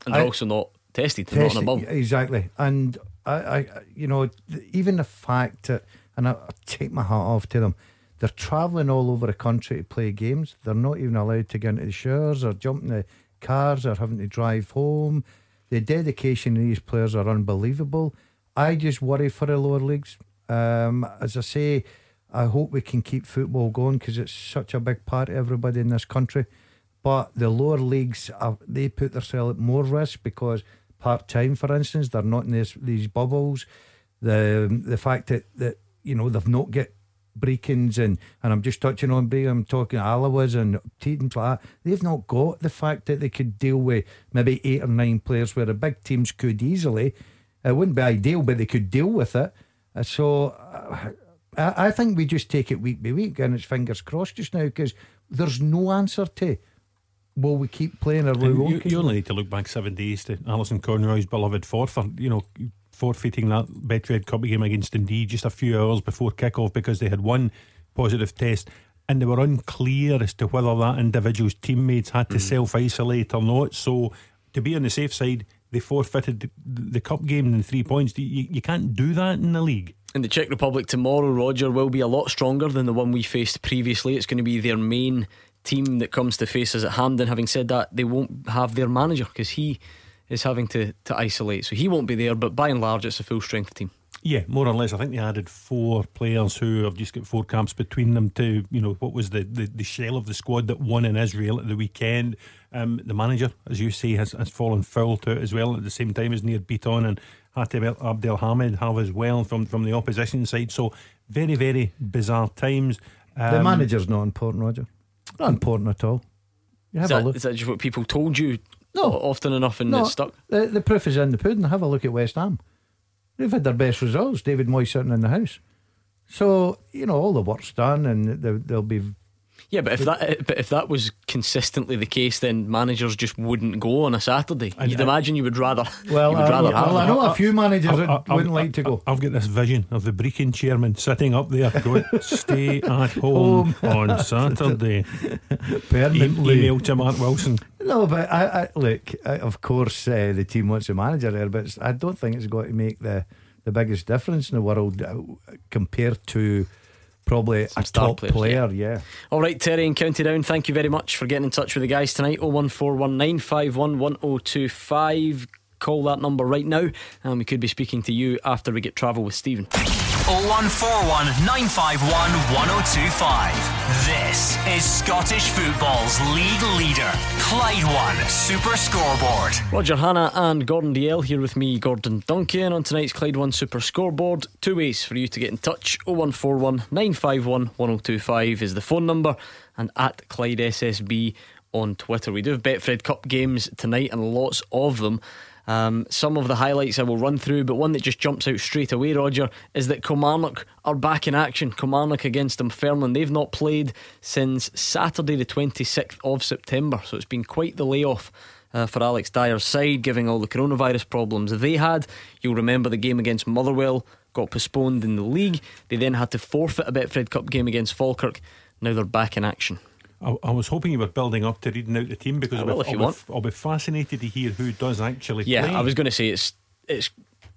And they're I, also not tested, tested not above. Exactly. And I, I, you know, even the fact that, and I, I take my hat off to them, they're travelling all over the country to play games. They're not even allowed to get into the showers or jump in the cars or having to drive home. The dedication of these players are unbelievable. I just worry for the lower leagues. Um, as I say, I hope we can keep football going because it's such a big part of everybody in this country. But the lower leagues, are, they put themselves at more risk because part time, for instance, they're not in this, these bubbles. The the fact that, that you know they've not get Brechins and and I'm just touching on Brechin, I'm talking Alloas and teams like that. They've not got the fact that they could deal with maybe eight or nine players where the big teams could easily it wouldn't be ideal, but they could deal with it. Uh, so uh, I, I think we just take it week by week, and it's fingers crossed just now because there's no answer to will we keep playing or will we won't. You, you only need to look back seven days to Alison Conroy's beloved Forfar, you know, forfeiting that Betfred Cup game against Dundee just a few hours before kick-off because they had one positive test and they were unclear as to whether that individual's teammates had to mm. self isolate or not. So to be on the safe side, they forfeited the, the cup game in three points. You, you can't do that in the league. In the Czech Republic tomorrow, Roger will be a lot stronger than the one we faced previously. It's going to be their main team that comes to face us at Hampden. Having said that, they won't have their manager because he is having to, to isolate, so he won't be there. But by and large, it's a full strength team. Yeah, more or less. I think they added four players who have just got four camps between them to, you know, what was the, the, the shell of the squad that won in Israel at the weekend. Um, the manager, as you say, has, has fallen foul to it as well at the same time as Nir Bitton and Hatem Abdelhamid have as well from, from the opposition side. So very, very bizarre times. Um, the manager's not important, Roger. Not important at all. You have is, that, a look. is that just what people told you no. often enough and no, it's stuck? The, the proof is in the pudding. Have a look at West Ham. They've had their best results. David Moyes sitting in the house. So you know all the work's done, and there'll be Yeah, but if that but if that was consistently the case, then managers just wouldn't go on a Saturday. And- You'd and- imagine you would rather. (laughs) well. you would I, rather well, I know a few managers I've- that I've- wouldn't like to go. I've got this vision of the Brechin chairman sitting up there going, stay (laughs) at home on (laughs) Saturday. E- permanently. email to Mark Wilson. No, but I, I look. I, of course, uh, the team wants a manager there, but I don't think it's going to make the the biggest difference in the world uh, compared to probably Some a top players, player. Yeah. All right, Terry and County Down, thank you very much for getting in touch with the guys tonight. 01419511025. Call that number right now, and we could be speaking to you after we get travel with Stephen. 0141 951 1025. This is Scottish football's league leader, Clyde One Super Scoreboard. Roger Hanna and Gordon DL here with me, Gordon Duncan, on tonight's Clyde One Super Scoreboard. Two ways for you to get in touch 0141 951 1025 is the phone number, and at Clyde SSB on Twitter. We do have Betfred Cup games tonight and lots of them. Um, some of the highlights I will run through, but one that just jumps out straight away, Roger, is that Kilmarnock are back in action. Kilmarnock against Dunfermline. They've not played since Saturday, the 26th of September, so it's been quite the layoff uh, for Alex Dyer's side, giving all the coronavirus problems they had. You'll remember the game against Motherwell got postponed in the league. They then had to forfeit a Betfred Cup game against Falkirk. Now they're back in action. I, I was hoping you were building up to reading out the team because I I'll, be, if you I'll, want. Be, I'll be fascinated to hear who does actually Yeah, play. I was going to say it's it's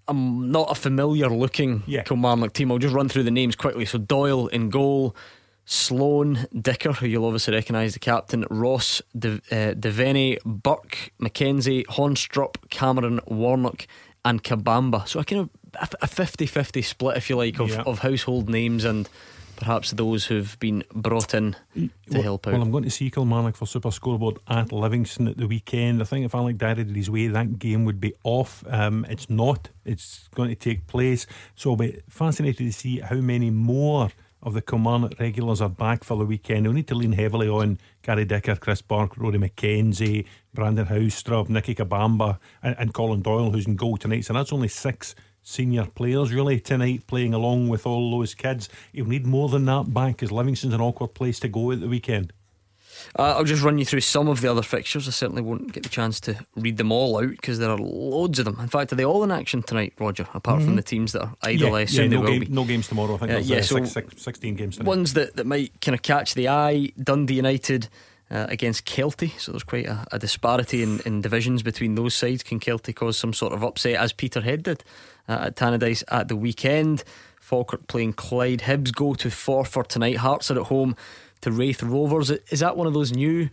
um, not a familiar looking Yeah. Kilmarnock team. I'll just run through the names quickly. So Doyle in goal, Sloan Dicker, who you'll obviously recognise, the captain, Ross De, uh, Devaney, Burke, McKenzie, Haunstrup, Cameron, Warnock, and Kabamba. So a kind of a 50 50 split, if you like, of, Yeah. of household names and perhaps those who've been brought in to well, help out. Well, I'm going to see Kilmarnock for Super Scoreboard at Livingston at the weekend. I think if Alec Dyer did his way, that game would be off. Um, it's not. It's going to take place. So I'll be fascinated to see how many more of the Kilmarnock regulars are back for the weekend. We'll need to lean heavily on Gary Dicker, Chris Burke, Rory McKenzie, Brandon Haunstrup, Nicky Kabamba, and, and Colin Doyle, who's in goal tonight. So that's only six senior players really tonight playing along with all those kids. You'll need more than that back because Livingston's an awkward place to go at the weekend. Uh, I'll just run you through some of the other fixtures. I certainly won't get the chance to read them all out because there are loads of them. In fact, are they all in action tonight, Roger? Apart from the teams that are idle, I assume they no, will game, be. no games tomorrow. I think Uh, yeah, uh, so six, six, 16 games tonight. Ones that, that might kind of catch the eye Dundee United uh, against Kelty. So there's quite a, a disparity in, in divisions between those sides. Can Kelty cause some sort of upset as Peterhead did uh, at Tannadice at the weekend? Falkirk playing Clyde. Hibs go to Forfar tonight. Hearts are at home to Raith Rovers. Is that one of those new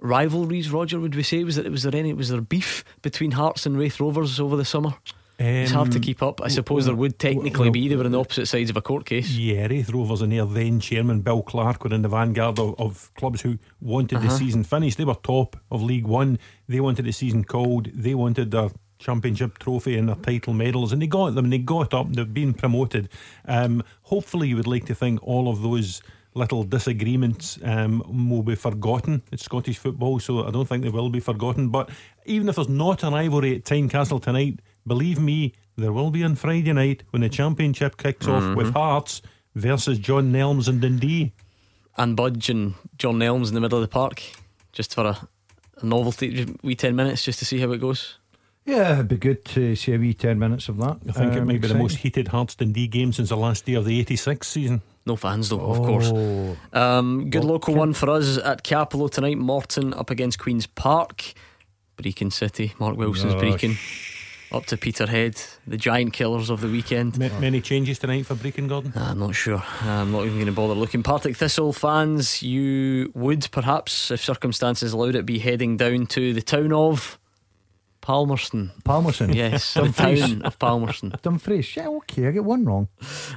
rivalries, Roger? Would we say was there was there any was there beef between Hearts and Raith Rovers over the summer? It's hard to Um, keep up. I suppose there would technically well, be. They were on the opposite sides of a court case. Yeah, Raith Rovers and their then chairman Bill Clark were in the vanguard of, of clubs who wanted Uh-huh. the season finished. They were top of League One. They wanted the season called. They wanted their championship trophy and their title medals, and they got them. They got up. They've been promoted. Um, hopefully, you would like to think all of those little disagreements um, will be forgotten It's Scottish football. So I don't think they will be forgotten. But even if there's not a rivalry at Tynecastle tonight, believe me, there will be on Friday night when the championship kicks off with Hearts versus John Nelms and Dundee. and Budge and John Nelms in the middle of the park just for a, a novelty, just wee 10 minutes just to see how it goes. Yeah, it'd be good to see a wee 10 minutes of that. I think it Um, might be the most heated Hearts Dundee game since the last day of the 86 season. No fans, though, of course. Oh. Um, good Well, local one for us at Cappielow tonight. Morton up against Queen's Park. Brechin City, Mark Wilson's Oh, Brechin. Up to Peterhead, the giant killers of the weekend. Ma- Many changes tonight for Brechin Gordon. I'm not sure. I'm not even going to bother looking. Partick Thistle fans, you would perhaps, if circumstances allowed it, be heading down to the town of Palmerston. Palmerston. Yes, the town of Palmerston. Dumfries. Yeah, okay, I get one wrong.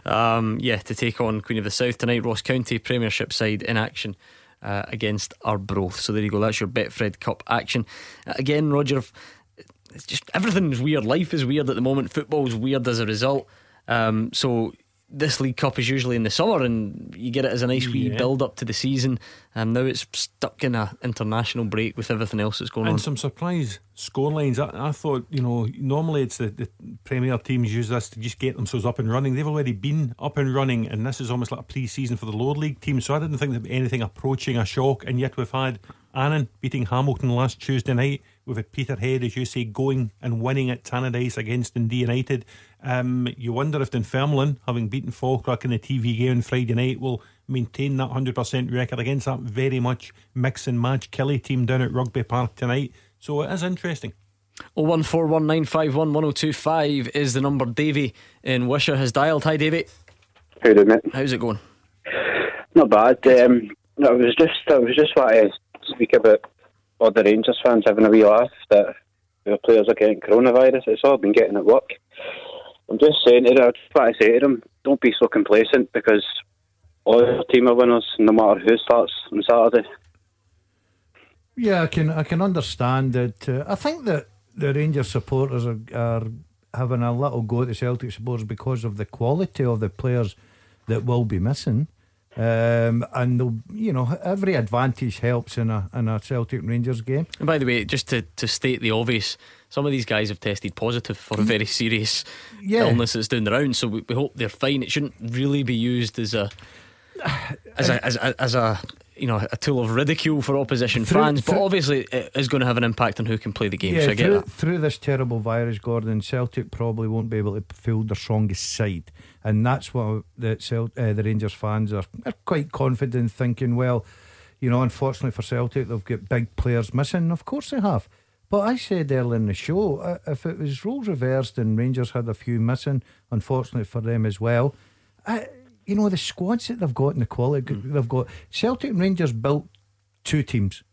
Um, yeah, to take on Queen of the South tonight. Ross County Premiership side in action uh, against Arbroath. So there you go. That's your Betfred Cup action. Uh, again, Roger, f- it's just everything's weird. Life is weird at the moment. Football's weird as a result. Um, so this League Cup is usually in the summer, and you get it as a nice wee Yeah. build up to the season. And now it's stuck in a international break with everything else that's going And on. some surprise scorelines. I, I thought, you know, normally it's the, the Premier teams use this to just get themselves up and running. They've already been up and running, and this is almost like a pre season for the lower league team. So I didn't think there'd be anything approaching a shock. And yet we've had Annan beating Hamilton last Tuesday night. We've had Peterhead, as you say, going and winning at Tannadice against Dundee United. Um, you wonder if Dunfermline, having beaten Falkirk in the TV game on Friday night, will maintain that 100% record against that very much mix and match Killie team down at Rugby Park tonight. So it is interesting. Oh one four one nine five one one zero two five is the number Davy in Wishaw has dialed. Hi, Davy. How do it? How's it going? Not bad. Um, no, I was just I was just wanting to speak about all the Rangers fans having a wee laugh that their players are getting coronavirus. It's all been getting at work. I'm just saying to them, I just want to say to them, don't be so complacent because all your team are winners, no matter who starts on Saturday. Yeah, I can I can understand that. Uh, I think that the Rangers supporters are, are having a little go at the Celtic supporters because of the quality of the players that will be missing. Um, and you know every advantage helps in a in a Celtic Rangers game. And by the way, just to, to state the obvious, some of these guys have tested positive for a very serious Yeah. illness that's down the round. So we, we hope they're fine. It shouldn't really be used as a as a as a, as a you know a tool of ridicule for opposition Through- fans. But obviously, it is going to have an impact on who can play the game. so I get through, through this terrible virus, Gordon, Celtic probably won't be able to field their strongest side, and that's what the Cel- uh, the Rangers fans are, are quite confident, thinking, well, you know, unfortunately for Celtic, they've got big players missing. Of course they have. But I said earlier in the show, uh, if it was roles reversed and Rangers had a few missing, unfortunately for them as well, I, you know, the squads that they've got and the quality they've got, Celtic and Rangers built two teams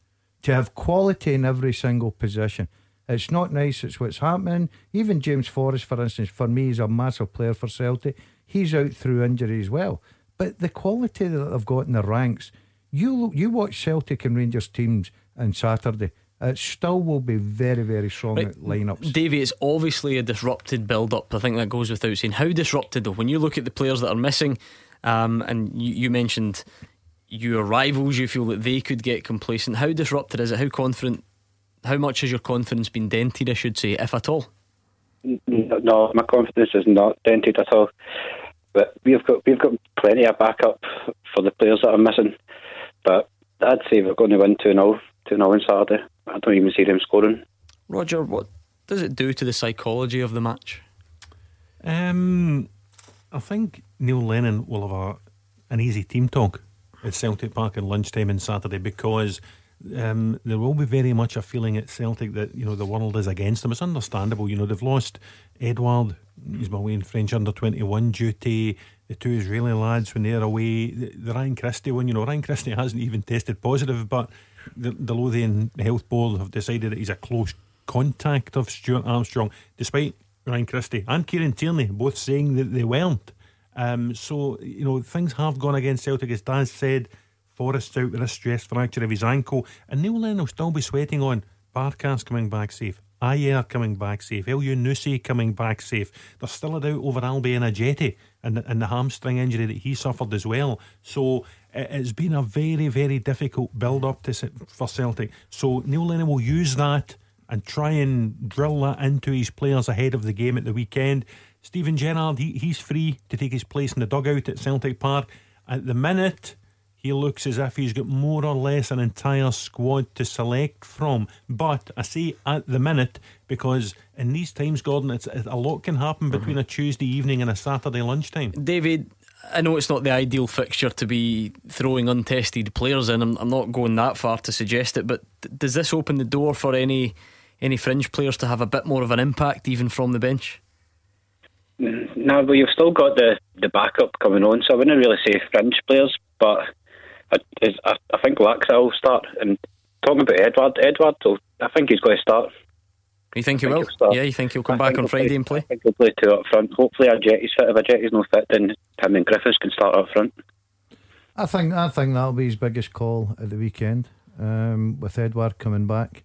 to have quality in every single position. It's not nice, it's what's happening. Even James Forrest, for instance, for me, is a massive player for Celtic. He's out through injury as well. But the quality that they've got in the ranks, you you watch Celtic and Rangers teams on Saturday, it still will be very, very strong Right. lineups. Davy, it's obviously a disrupted build up. I think that goes without saying. How disrupted, though? When you look at the players that are missing, um, and you, you mentioned your rivals, you feel that they could get complacent. How disrupted is it? How confident? How much has your confidence been dented, I should say, if at all? No, my confidence is not dented at all. But we've got we've got plenty of backup for the players that are missing. But I'd say we're going to win 2 0 2 0 on Saturday. I don't even see them scoring. Roger, what does it do to the psychology of the match? Um, I think Neil Lennon will have a, an easy team talk at Celtic Park at lunchtime on Saturday because um, there will be very much a feeling at Celtic that you know the world is against them. It's understandable. You know they've lost Édouard. He's my way in French under twenty one duty. The two Israeli lads when they're away. The, the Ryan Christie one. You know Ryan Christie hasn't even tested positive, but the, the Lothian Health Board have decided that he's a close contact of Stuart Armstrong, despite Ryan Christie and Kieran Tierney both saying that they weren't. Um, so, you know, things have gone against Celtic, as Daz said. Forrest's out with a stress fracture of his ankle, and Neil Lennon will still be sweating on. Barkas coming back safe. Ajer coming back safe. Elyounoussi coming back safe. They're still a doubt over Albian Ajeti and, and the hamstring injury that he suffered as well. So it- it's been a very, very difficult build up to for Celtic. So Neil Lennon will use that and try and drill that into his players ahead of the game at the weekend. Steven Gerrard, he, he's free to take his place in the dugout at Celtic Park. At the minute, he looks as if he's got more or less an entire squad to select from. But I say at the minute because in these times, Gordon, it's, a lot can happen mm-hmm. between a Tuesday evening and a Saturday lunchtime. David, I know it's not the ideal fixture to be throwing untested players in. I'm, I'm not going that far to suggest it, but d- does this open the door for any any fringe players to have a bit more of an impact, even from the bench? No, but you've still got the, the backup coming on, so I wouldn't really say fringe players, but I, is, I, I think Laxalt will start. And talking about Édouard, Édouard, will, I think he's going to start. You think he think will? start. Yeah, you think he'll come I back on he'll Friday and play? I think he'll play two up front. Hopefully, Ajeti's fit. If Ajeti's no fit, then him and Griffiths can start up front. I think I think that'll be his biggest call at the weekend um, with Édouard coming back.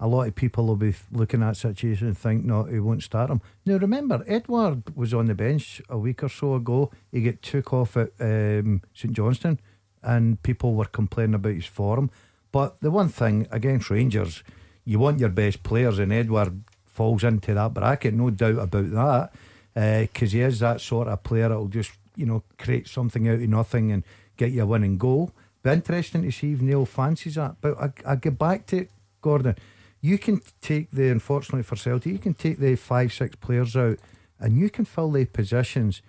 a lot of people will be looking at that situation and think, no, he won't start him. Now, remember, Édouard was on the bench a week or so ago. He got took off at um, St Johnstone, and people were complaining about his form. But the one thing against Rangers, you want your best players, and Édouard falls into that bracket, no doubt about that, uh, because he is that sort of player that'll just, you know, create something out of nothing and get you a winning goal. Be interesting to see if Neil fancies that. But I, I get back to it, Gordon. You can take the, unfortunately for Celtic, you can take the five, six players out and you can fill the positions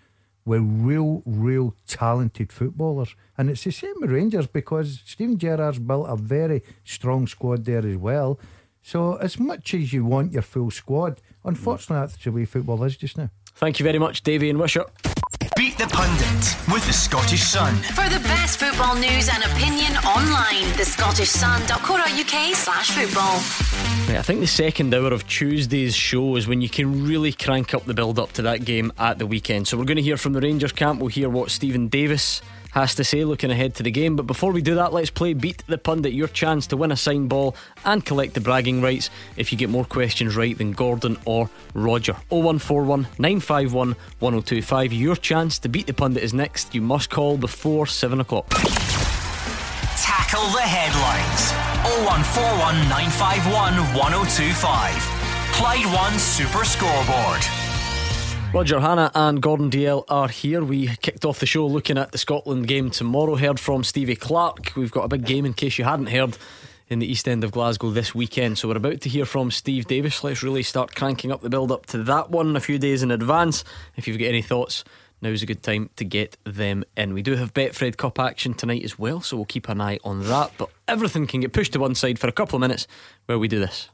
with real, real talented footballers. And it's the same with Rangers because Steven Gerrard's built a very strong squad there as well. So, as much as you want your full squad, unfortunately, that's the way football is just now. Thank you very much, Davy and Wishaw. Beat the Pundit with the Scottish Sun. For the best football news and opinion online, thescottishsun.co.uk slash football. Right, I think the second hour of Tuesday's show is when you can really crank up the build up to that game at the weekend. So we're going to hear from the Rangers camp. We'll hear what Steven Davis has to say looking ahead to the game. But before we do that, let's play Beat the Pundit, your chance to win a signed ball and collect the bragging rights if you get more questions right than Gordon or Roger. 0141 951 1025. Your chance to beat the pundit is next. You must call before 7 o'clock. Tackle the headlines. 0141 951 1025. Clyde One Super Scoreboard. Roger Hanna and Gordon DL are here. We kicked off the show looking at the Scotland game tomorrow. Heard from Stevie Clarke. We've got a big game in case you hadn't heard in the East End of Glasgow this weekend. So we're about to hear from Steve Davis. Let's really start cranking up the build up to that one a few days in advance. If you've got any thoughts, now's a good time to get them in. We do have Betfred Cup action tonight as well, so we'll keep an eye on that. But everything can get pushed to one side for a couple of minutes where we do this.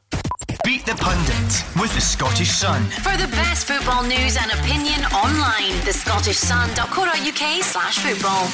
Beat the Pundit with the Scottish Sun. For the best football news and opinion online, thescottishsun.co.uk slash football.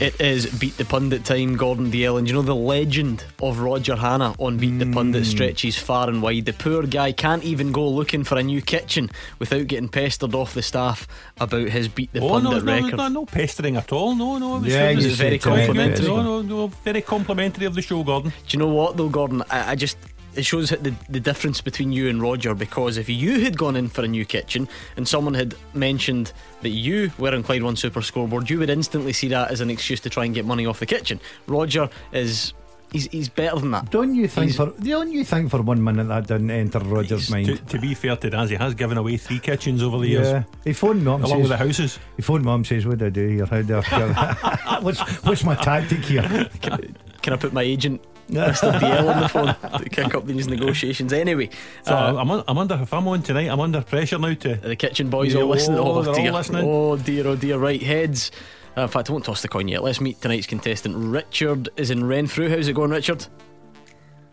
It is Beat the Pundit time, Gordon DL. And you know the legend of Roger Hanna on Beat the Pundit mm. stretches far and wide. The poor guy can't even go looking for a new kitchen without getting pestered off the staff about his Beat the Oh Pundit no, no, record. no, no pestering at all. No, no. It was, Yeah, it was very complimentary. No, no, no. Very complimentary of the show, Gordon. Do you know what though, Gordon? I, I just it shows the the difference between you and Roger because if you had gone in for a new kitchen and someone had mentioned that you were in Clyde One Super Scoreboard, you would instantly see that as an excuse to try and get money off the kitchen. Roger is he's he's better than that. Don't you think He's- for don't you think for one minute that didn't enter Roger's mind? to be fair to Daz, he has given away three kitchens over the years, Yeah, he phoned me up and along with the houses. he phoned me up and says, "What do I do here? How do I (laughs) what's what's my tactic here?" (laughs) Can I put my agent (laughs) Mr. DL on the phone to kick up these negotiations? Anyway, So uh, I'm, un- I'm under. If I'm on tonight, I'm under pressure now to. the kitchen boys Yeah, all listening. oh, Oh, they're all dear. listening. Oh dear, oh dear. Right, heads. Uh, in fact, I won't toss the coin yet. Let's meet tonight's contestant. Richard is in Renfrew. How's it going, Richard?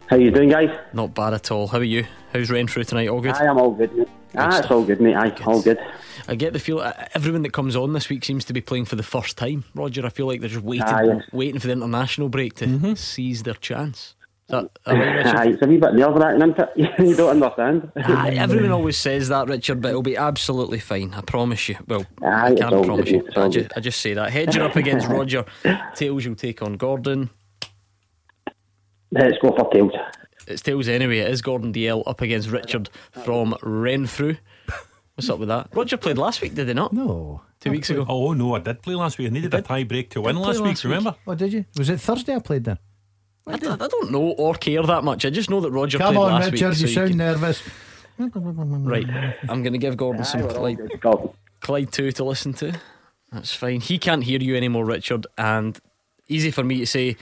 How you doing, guys? Not bad at all. How are you? How's Renfrew tonight? All good? I am all good, mate. Ah, it's all good, mate. Aye, all good. I get the feel uh, everyone that comes on this week seems to be playing for the first time. Roger, I feel like they're just waiting, Ah, yes. waiting for the international break to Mm-hmm. seize their chance. Is that, (laughs) right, Aye, it's a wee bit nerve wracking, isn't (laughs) you don't understand. Aye, everyone always says that, Richard, but it'll be absolutely fine. I promise you. Well, Aye, I can't promise good, you. I, all ju- good. I just say that. Heads are up against (laughs) Roger. Tails, you'll take on Gordon. Let's go for tails. It's Tails anyway. It is Gordon DL up against Richard from Renfrew. What's up with that? Roger played last week, did he not? No, Two weeks ago. Oh no, I did play last week. I needed a tie break to win play last week. last week. Remember? Oh, did you? Was it Thursday I played then? I don't know or care that much. I just know that Roger Come played on, last Richard, week. Come on, Richard, you so sound can- nervous. Right, I'm going to give Gordon some Aye, we're all Clyde. Clyde 2 to listen to. That's fine. He can't hear you anymore, Richard, and easy for me to say,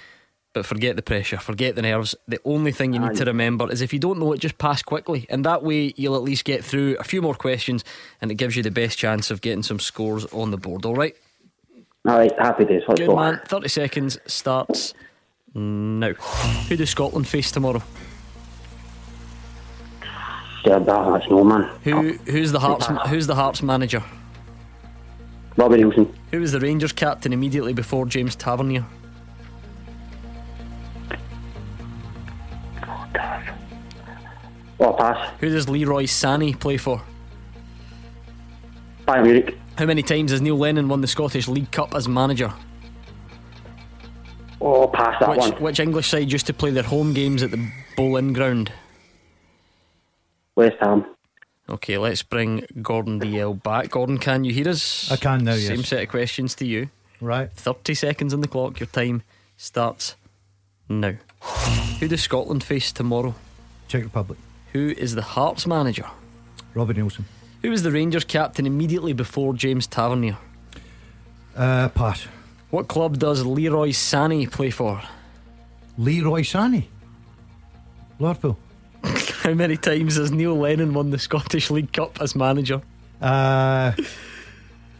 but forget the pressure, forget the nerves. The only thing you need Aye. to remember is if you don't know it, just pass quickly, and that way you'll at least get through a few more questions, and it gives you the best chance of getting some scores on the board. All right, All right, happy days. Let's good go. man. 30 seconds starts now. Who does Scotland face tomorrow? Yeah, that's no man. Who who's the Hearts who's the Hearts manager? Robbie Neilson. Who was the Rangers captain immediately before James Tavernier? Oh, pass. Who does Leroy Sané play for? Bayern Munich. How many times has Neil Lennon won the Scottish League Cup as manager? Oh, pass that Which, one. which English side used to play their home games at the Boleyn Ground? West Ham. Okay, let's bring Gordon DL back. Gordon, can you hear us? I can now, Same yes. set of questions to you. Right. 30 seconds on the clock. Your time starts now. Who does Scotland face tomorrow? Czech Republic. Who is the Hearts manager? Robbie Neilson. Who was the Rangers captain immediately before James Tavernier? Uh, pass. What club does Leroy Sané play for? Leroy Sané. Liverpool. (laughs) How many times has Neil Lennon won the Scottish League Cup as manager? Uh,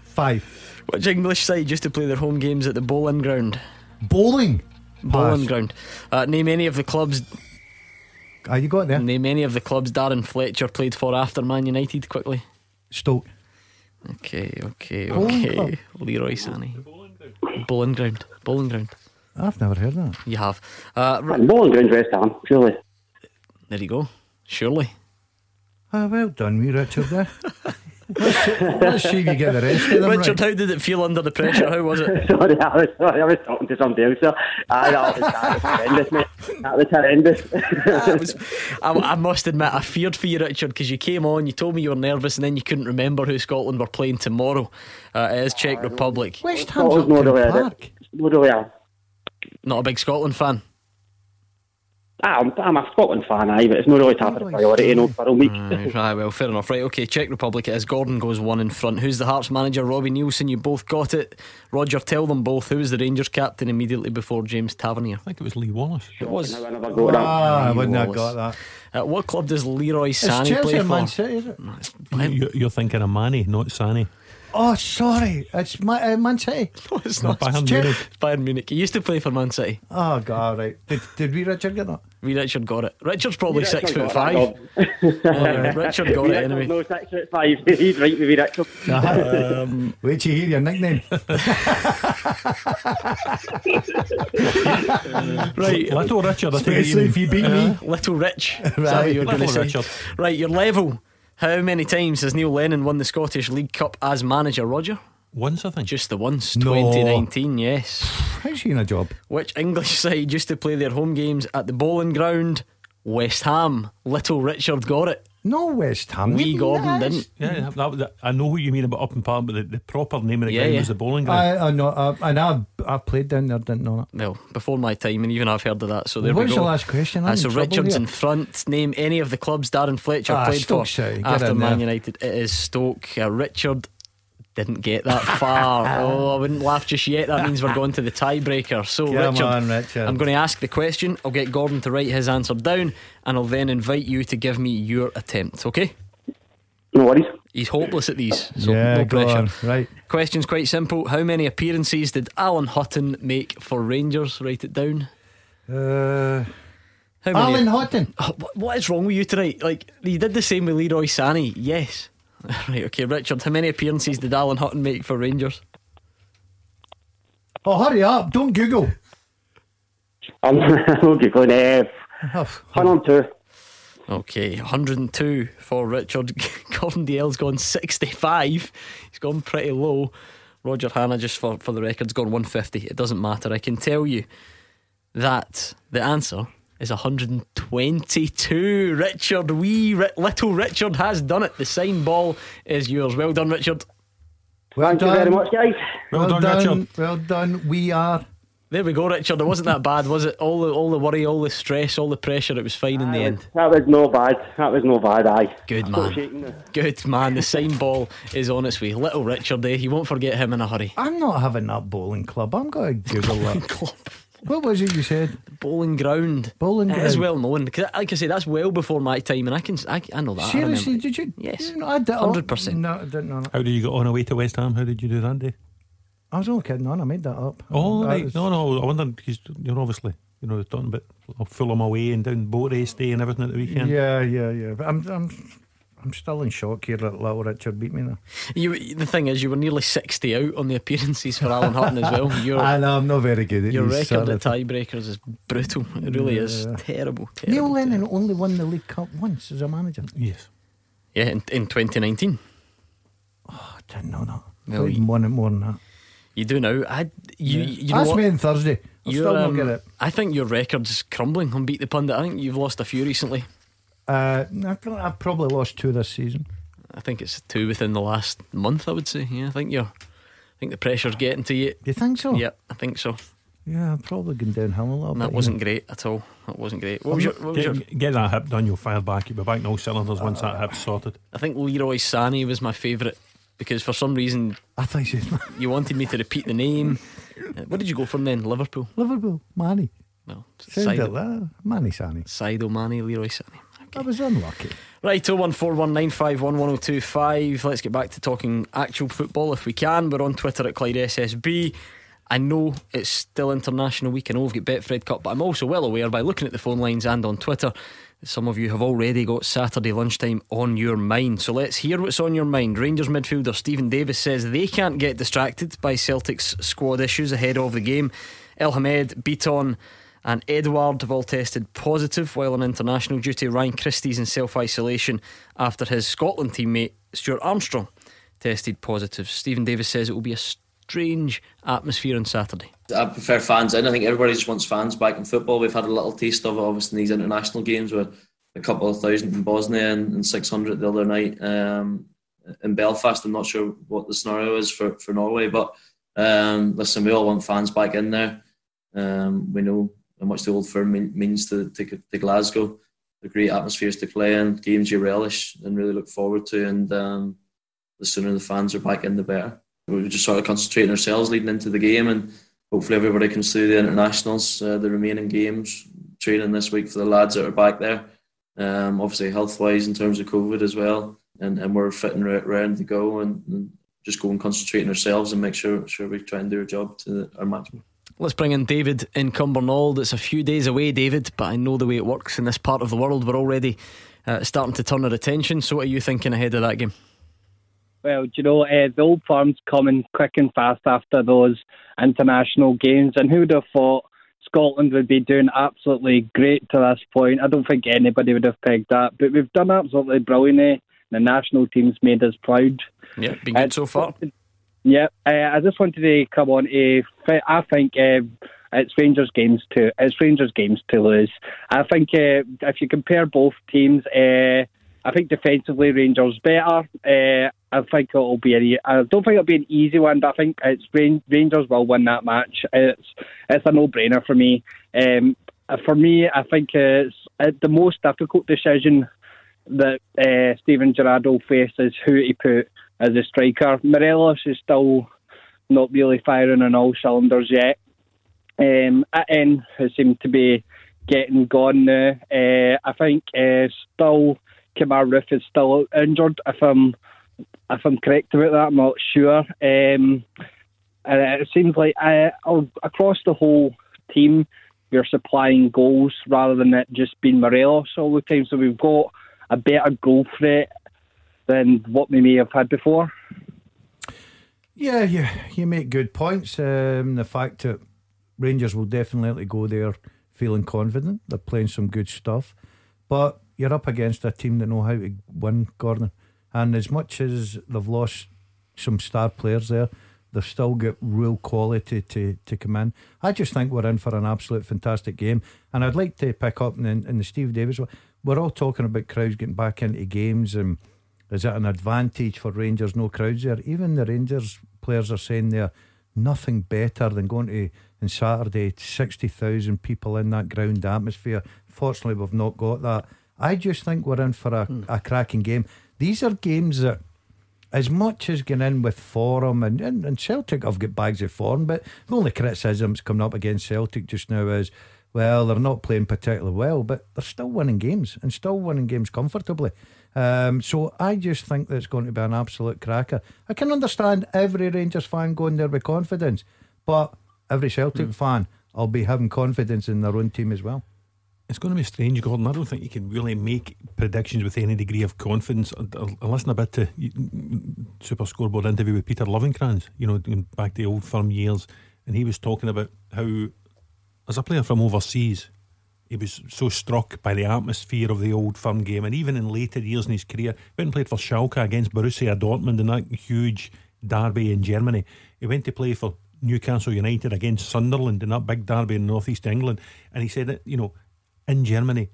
five. Which English side used to play their home games at the Bowling Ground? Bowling. Bowling Pass. Ground. Uh, name any of the clubs. Ah, you got there. Name any of the clubs Darren Fletcher played for after Man United. Quickly. Stoke. Okay, okay, Bowling okay. club. Leroy Sané. Bowling Ground. Bowling Ground. I've never heard that. You have. Uh, r- Bowling Ground West Ham, surely. there you go. Surely. Ah, well done, me, Richard. There. (laughs) let's, see, if you get the rest of them Richard, right. how did it feel under the pressure? How was it? (laughs) sorry, I was, sorry, I was talking to somebody else. So, ah, that was, that was horrendous, mate. That was horrendous. That was- I, I must admit, I feared for you, Richard, because you came on, you told me you were nervous, and then you couldn't remember who Scotland were playing tomorrow. Uh, it is Czech Republic. West Ham's Scotland's not Upton really, Park. not really Not a big Scotland fan. Ah, I'm, I'm a Scotland fan, aye, but it's not really top of the priority, you know, for a week. Right, right, well, fair enough. Right, okay, Czech Republic it is. Gordon goes one in front. Who's the Hearts manager? Robbie Neilson. You both got it. Roger, tell them both. Who was the Rangers captain immediately before James Tavernier? I think it was Lee Wallace. It was. I never. Ah, I wouldn't have got that. Uh, what club does Leroy It's Sané play and Man for? City, is it? No, it's You, you're thinking of Manny, not Sané. Oh, sorry. It's my, uh, Man City. No, it's not. Bayern It's Munich. It's Bayern Munich. He used to play for Man City. Oh, God, right. Did, did we, Richard, get that? We Richard got it. Richard's probably Wee six foot five. that Uh, (laughs) Richard got Wee it anyway. No, six foot five. (laughs) He's right with me, Richard. (laughs) Um, Wait till you hear your nickname. Right, Little Richard, I take it Especially if you beat me. Little Rich. Is that what Right. you were going to Little say? Richard. Right, your level. How many times has Neil Lennon won the Scottish League Cup as manager, Roger? Once, I think. Just the once, No. 2019, yes. How's he in a job? Which English side used to play their home games at the Bowling Ground? West Ham. Little Richard got it. No West Ham. Wee You- Gordon didn't. Yeah, that, that, I know what you mean about Upton Park, but the, the proper name of the Yeah, ground yeah. was the bowling ground. I, I know, uh, and I've, I've played down there, didn't know that. Well, before my time, and even I've heard of that. So there what we was go. the last question? Uh, so Richard's here. in front. Name any of the clubs Darren Fletcher Ah, played Stoke for City, get after Man there. United. It is Stoke. Uh, Richard didn't get that far. (laughs) oh, I wouldn't laugh just yet. That means we're going to the tiebreaker. So Come Richard, on, Richard. I'm going to ask the question. I'll get Gordon to write his answer down, and I'll then invite you to give me your attempt. Okay? No worries. He's hopeless at these, so yeah, no go pressure. on. Right. Question's quite simple. How many appearances did Alan Hutton make for Rangers? Write it down. Uh, How many? Alan Houghton. Oh, what- what is wrong with you tonight? Like you did the same with Leroy Sané. Yes. (laughs) right. Okay, Richard. How many appearances did Alan Hutton make for Rangers? Oh, hurry up. Don't Google. (laughs) I'm okay, going uh, Oh, 102. Okay, 102 for Richard. (laughs) Gordon DL's gone 65. He's gone pretty low. Roger Hanna, just for, for the record's gone 150. It doesn't matter. I can tell you that the answer is 122. Richard, wee Ri- little Richard has done it. The sign ball is yours. Well done, Richard. well Thank done. you very much, guys. Well done, Richard. Well done. We are. There we go, Richard. It wasn't that bad, was it? All the all the worry, all the stress, all the pressure. It was fine in the end. That was no bad. That was no bad, aye. Good man. Good man. The sign ball is on its way. Little Richard, eh? You won't forget him in a hurry. I'm not having that bowling club. I'm going to Google (laughs) that. Club. What was it you said? Bowling ground. Bowling It is ground. well known. 'Cause like I say, that's well before my time, and I can I, I know that. Seriously, remember. did you? Yes. You know, I did, 100%. No, I didn't know that. How did you get on away to West Ham? How did you do that day? I was only kidding on. I made that up. Oh, That right. was- No, no. I wonder because you're obviously, you know, talking about oh, Fulham away and down boat race day and everything at the weekend. Yeah, yeah, yeah. But I'm, I'm, I'm still in shock here that little Richard beat me now. You, the thing is, you were nearly sixty out on the appearances for Alan Hutton as well. (laughs) Your I know I'm not very good at it. your record sort at of- tiebreakers is brutal. It really is Yeah. terrible. Neil terrible, Lennon terrible. only won the League Cup once as a manager. Yes. Yeah, in, in 2019. I didn't know that. Well, Played you- won it more than that. You do now. I you you know Ask what? me on Thursday. I'll You're, still not um, get it. I think your record's crumbling on Beat the Pundit. I think you've lost a few recently. Uh, I- I've probably lost two this season. I think it's two within the last month. I would say. Yeah, I think you're. I think the pressure's getting to you. Do you think so? Yeah, I think so. Yeah, I've probably gone downhill a little And bit. that wasn't great at all. That wasn't great. What was your? What was your Get, get that hip done, you'll fire back. You'll be back in all cylinders once that hip's sorted. I think Leroy Sané was my favourite because for some reason I thought (laughs) you you wanted me to repeat the name. Uh, What did you go from then? Liverpool. Liverpool, Manny. Sounds like Sadio, that. Manny Sané. Sadio Mane, Leroy Sané. I was unlucky. Right, 01419511025. Let's get back to talking actual football if we can. We're on Twitter at Clyde SSB. I know it's still International Week. I know we've got Betfred Cup, but I'm also well aware by looking at the phone lines and on Twitter that some of you have already got Saturday lunchtime on your mind. So let's hear what's on your mind. Rangers midfielder Steven Davis says they can't get distracted by Celtic's squad issues ahead of the game. El Hamed, Beaton, and Édouard have all tested positive while on international duty. Ryan Christie's in self isolation after his Scotland teammate Stuart Armstrong tested positive. Stephen Davis says it will be a strange atmosphere on Saturday. I prefer fans in. I think everybody just wants fans back in football. We've had a little taste of it, obviously, in these international games with a couple of thousand in Bosnia and, and 600 the other night um, in Belfast. I'm not sure what the scenario is for, for Norway, but um, listen, we all want fans back in there. Um, we know how much the old firm mean, means to, to, to Glasgow. The great atmospheres to play in, games you relish and really look forward to. And um, the sooner the fans are back in, the better. We're just sort of concentrating ourselves leading into the game, and hopefully everybody can see the internationals, uh, the remaining games, training this week for the lads that are back there. Um, obviously, health wise, in terms of COVID as well, and, and we're fitting right ready to go, and, and just go and concentrate on ourselves and make sure sure we try and do our job to our match. Let's bring in David in Cumbernauld. It's a few days away, David, but I know the way it works in this part of the world. We're already uh, starting to turn our attention. So, what are you thinking ahead of that game? Well, do you know, uh, the old firm's coming quick and fast after those international games, and who'd have thought Scotland would be doing absolutely great to this point? I don't think anybody would have pegged that, but we've done absolutely brilliantly. The national team's made us proud. Yeah, been good so far. Yeah, uh, I just wanted to come on. I think it's Rangers games to it's Rangers games to lose. I think uh, if you compare both teams, uh, I think defensively Rangers better. Uh, I think it'll be a, I don't think it'll be an easy one, but I think it's Rangers will win that match. It's it's a no brainer for me. Um, for me, I think it's the most difficult decision that uh, Steven Gerrard will face is who to put as a striker. Morelos is still not really firing on all cylinders yet. Um, Atten, who seemed to be getting gone now, uh, I think uh, still Kemar Roofe is still injured. If I'm if I'm correct about that, I'm not sure. Um, and it seems like uh, across the whole team, we're supplying goals rather than it just being Morelos all the time. So we've got a better goal threat than what we may have had before. Yeah, you, you make good points. Um, the fact that Rangers will definitely go there feeling confident. They're playing some good stuff. But you're up against a team that know how to win, Gordon. And as much as they've lost some star players there, they've still got real quality to, to come in. I just think we're in for an absolute fantastic game. And I'd like to pick up in, in the Steve Davis. We're all talking about crowds getting back into games and is it an advantage for Rangers? No crowds there. Even the Rangers players are saying they're nothing better than going to on Saturday, 60,000 people in that ground atmosphere. Fortunately, we've not got that. I just think we're in for a, mm. a cracking game. These are games that, as much as going in with form, and, and, and Celtic have got bags of form, but the only criticisms coming up against Celtic just now is, well, they're not playing particularly well, but they're still winning games and still winning games comfortably. Um, so I just think that it's going to be an absolute cracker. I can understand every Rangers fan going there with confidence, but every Celtic mm. fan will be having confidence in their own team as well. It's going to be strange, Gordon. I don't think you can really make predictions with any degree of confidence. I, listened a bit to Super Scoreboard interview with Peter Lovenkrands, you know, back to the old firm years, and he was talking about how, as a player from overseas, he was so struck by the atmosphere of the old firm game, and even in later years in his career, he went and played for Schalke against Borussia Dortmund in that huge derby in Germany. He went to play for Newcastle United against Sunderland in that big derby in northeast England, and he said that you know, in Germany,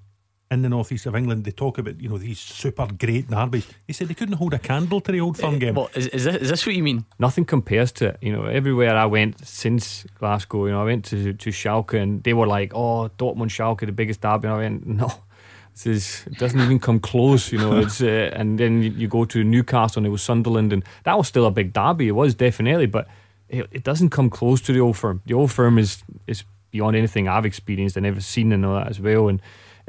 in the northeast of England, they talk about you know these super great derbies. They said they couldn't hold a candle to the Old Firm game. What is, is, this, is this what you mean? Nothing compares to it. You know, everywhere I went since Glasgow, you know, I went to to Schalke and they were like, "Oh, Dortmund Schalke, the biggest derby." And I went, "No, this is it doesn't even come close." You know, it's uh, (laughs) and then you, you go to Newcastle and it was Sunderland, and that was still a big derby. It was definitely, but it, it doesn't come close to the Old Firm. The Old Firm is is beyond anything I've experienced and ever seen and all that as well, and.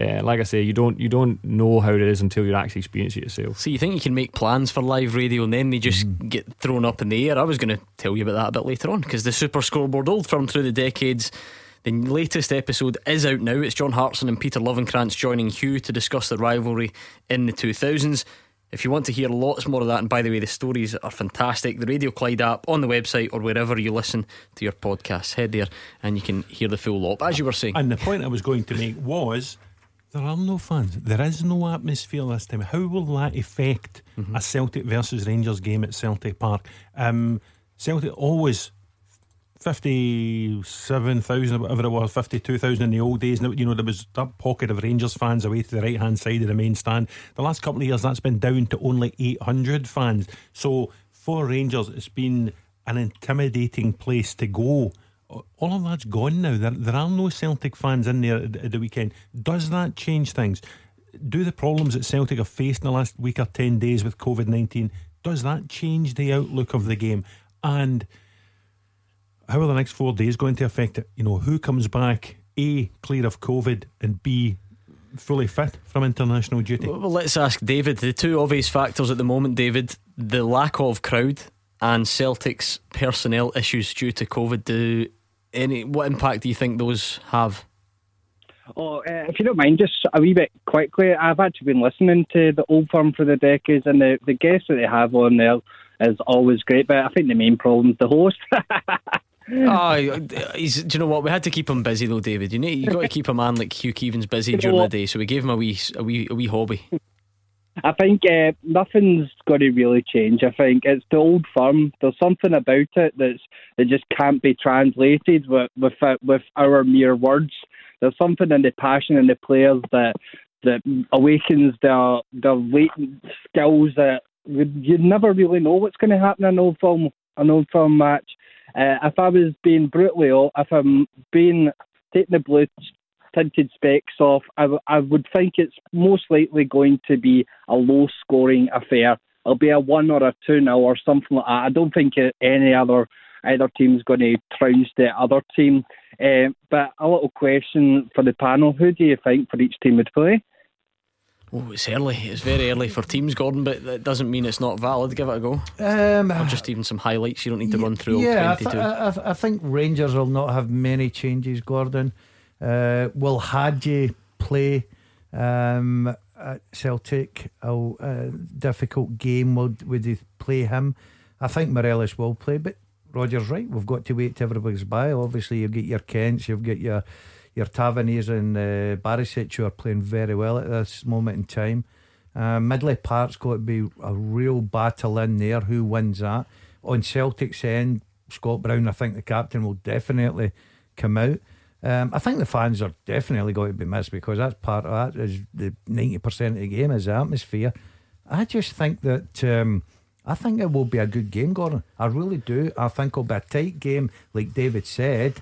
Uh, like I say, you don't you don't know how it is until you actually experience it yourself. So you think you can make plans for live radio and then they just Mm-hmm. get thrown up in the air? I was going to tell you about that a bit later on because the Super Scoreboard Old Firm through the decades. The latest episode is out now. It's John Hartson and Peter Lovenkrands joining Hugh to discuss the rivalry in the 2000s. If you want to hear lots more of that, and by the way, the stories are fantastic, the Radio Clyde app on the website or wherever you listen to your podcasts, head there and you can hear the full lot. As you were saying, And the point I was going to make was there are no fans. There is no atmosphere this time. How will that affect Mm-hmm. a Celtic versus Rangers game at Celtic Park? Um, Celtic always. 57,000, whatever it was, 52,000 in the old days. Now, you know, there was that pocket of Rangers fans away to the right hand side of the main stand. The last couple of years, that's been down to only 800 fans. So, for Rangers, it's been an intimidating place to go. All of that's gone now. There, there are no Celtic fans in there at, at the weekend. Does that change things? Do the problems that Celtic have faced in the last week or 10 days with COVID 19, does that change the outlook of the game? And how are the next four days going to affect it? You know, who comes back, A, clear of COVID, and B, fully fit from international duty? Well, let's ask David. The two obvious factors at the moment, David, the lack of crowd and Celtic's personnel issues due to COVID. Do any what impact do you think those have? Oh, uh, if you don't mind, just a wee bit quickly. I've actually been listening to the old firm for the decades, and the, the guests that they have on there is always great. But I think the main problem is the host. (laughs) oh, he's, do you know what? We had to keep him busy though, David. You need you got to keep a man like Hugh Keevins busy (laughs) during the day, so we gave him a wee a wee a wee hobby. I think uh, nothing's going to really change. I think it's the old firm. There's something about it that's that just can't be translated with with uh, with our mere words. There's something in the passion in the players that that awakens their their latent skills that you never really know what's going to happen in an old firm an old firm match. Uh, if I was being brutally, if I'm being taking the blue tinted specs off, I, w- I would think it's most likely going to be a low scoring affair. It'll be a one or a two now or something like that. I don't think any other either team's going to trounce the other team. Uh, but a little question for the panel: Who do you think for each team would play? Oh, it's early. It's very early for teams, Gordon, but that doesn't mean it's not valid. Give it a go. Um, or just even some highlights. You don't need to run through yeah, all I, th- 22. I, I- I think Rangers will not have many changes, Gordon. Uh, will Hagi play um, at Celtic? A uh, difficult game. Would, would they play him? I think Morelos will play, but Roger's right. We've got to wait till everybody's by. Obviously, you've got your Kents, you've got your your Taverniers and uh, Barisic who are playing very well at this moment in time. Uh, Midley Park's got to be a real battle in there. Who wins that? On Celtic's end, Scott Brown, I think the captain will definitely come out. Um, I think the fans are definitely going to be missed because that's part of that is the ninety percent of the game is the atmosphere. I just think that um, I think it will be a good game, Gordon. I really do. I think it'll be a tight game, like David said.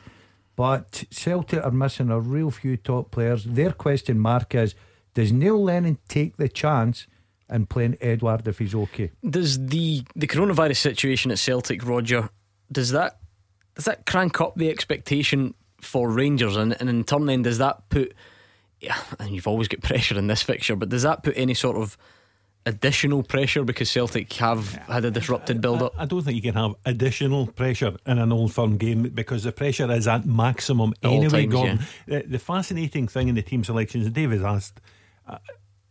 But Celtic are missing a real few top players. Their question mark is: Does Neil Lennon take the chance and playing Édouard if he's okay? Does the the coronavirus situation at Celtic, Roger, does that does that crank up the expectation for Rangers, and, and in turn, then does that put? Yeah, and you've always got (laughs) pressure in this fixture, but does that put any sort of additional pressure because Celtic have had a disrupted build up? I don't think you can have additional pressure in an old firm game because the pressure is at maximum At anyway, times, Gordon. The, the fascinating thing in the team selections, and David asked, uh,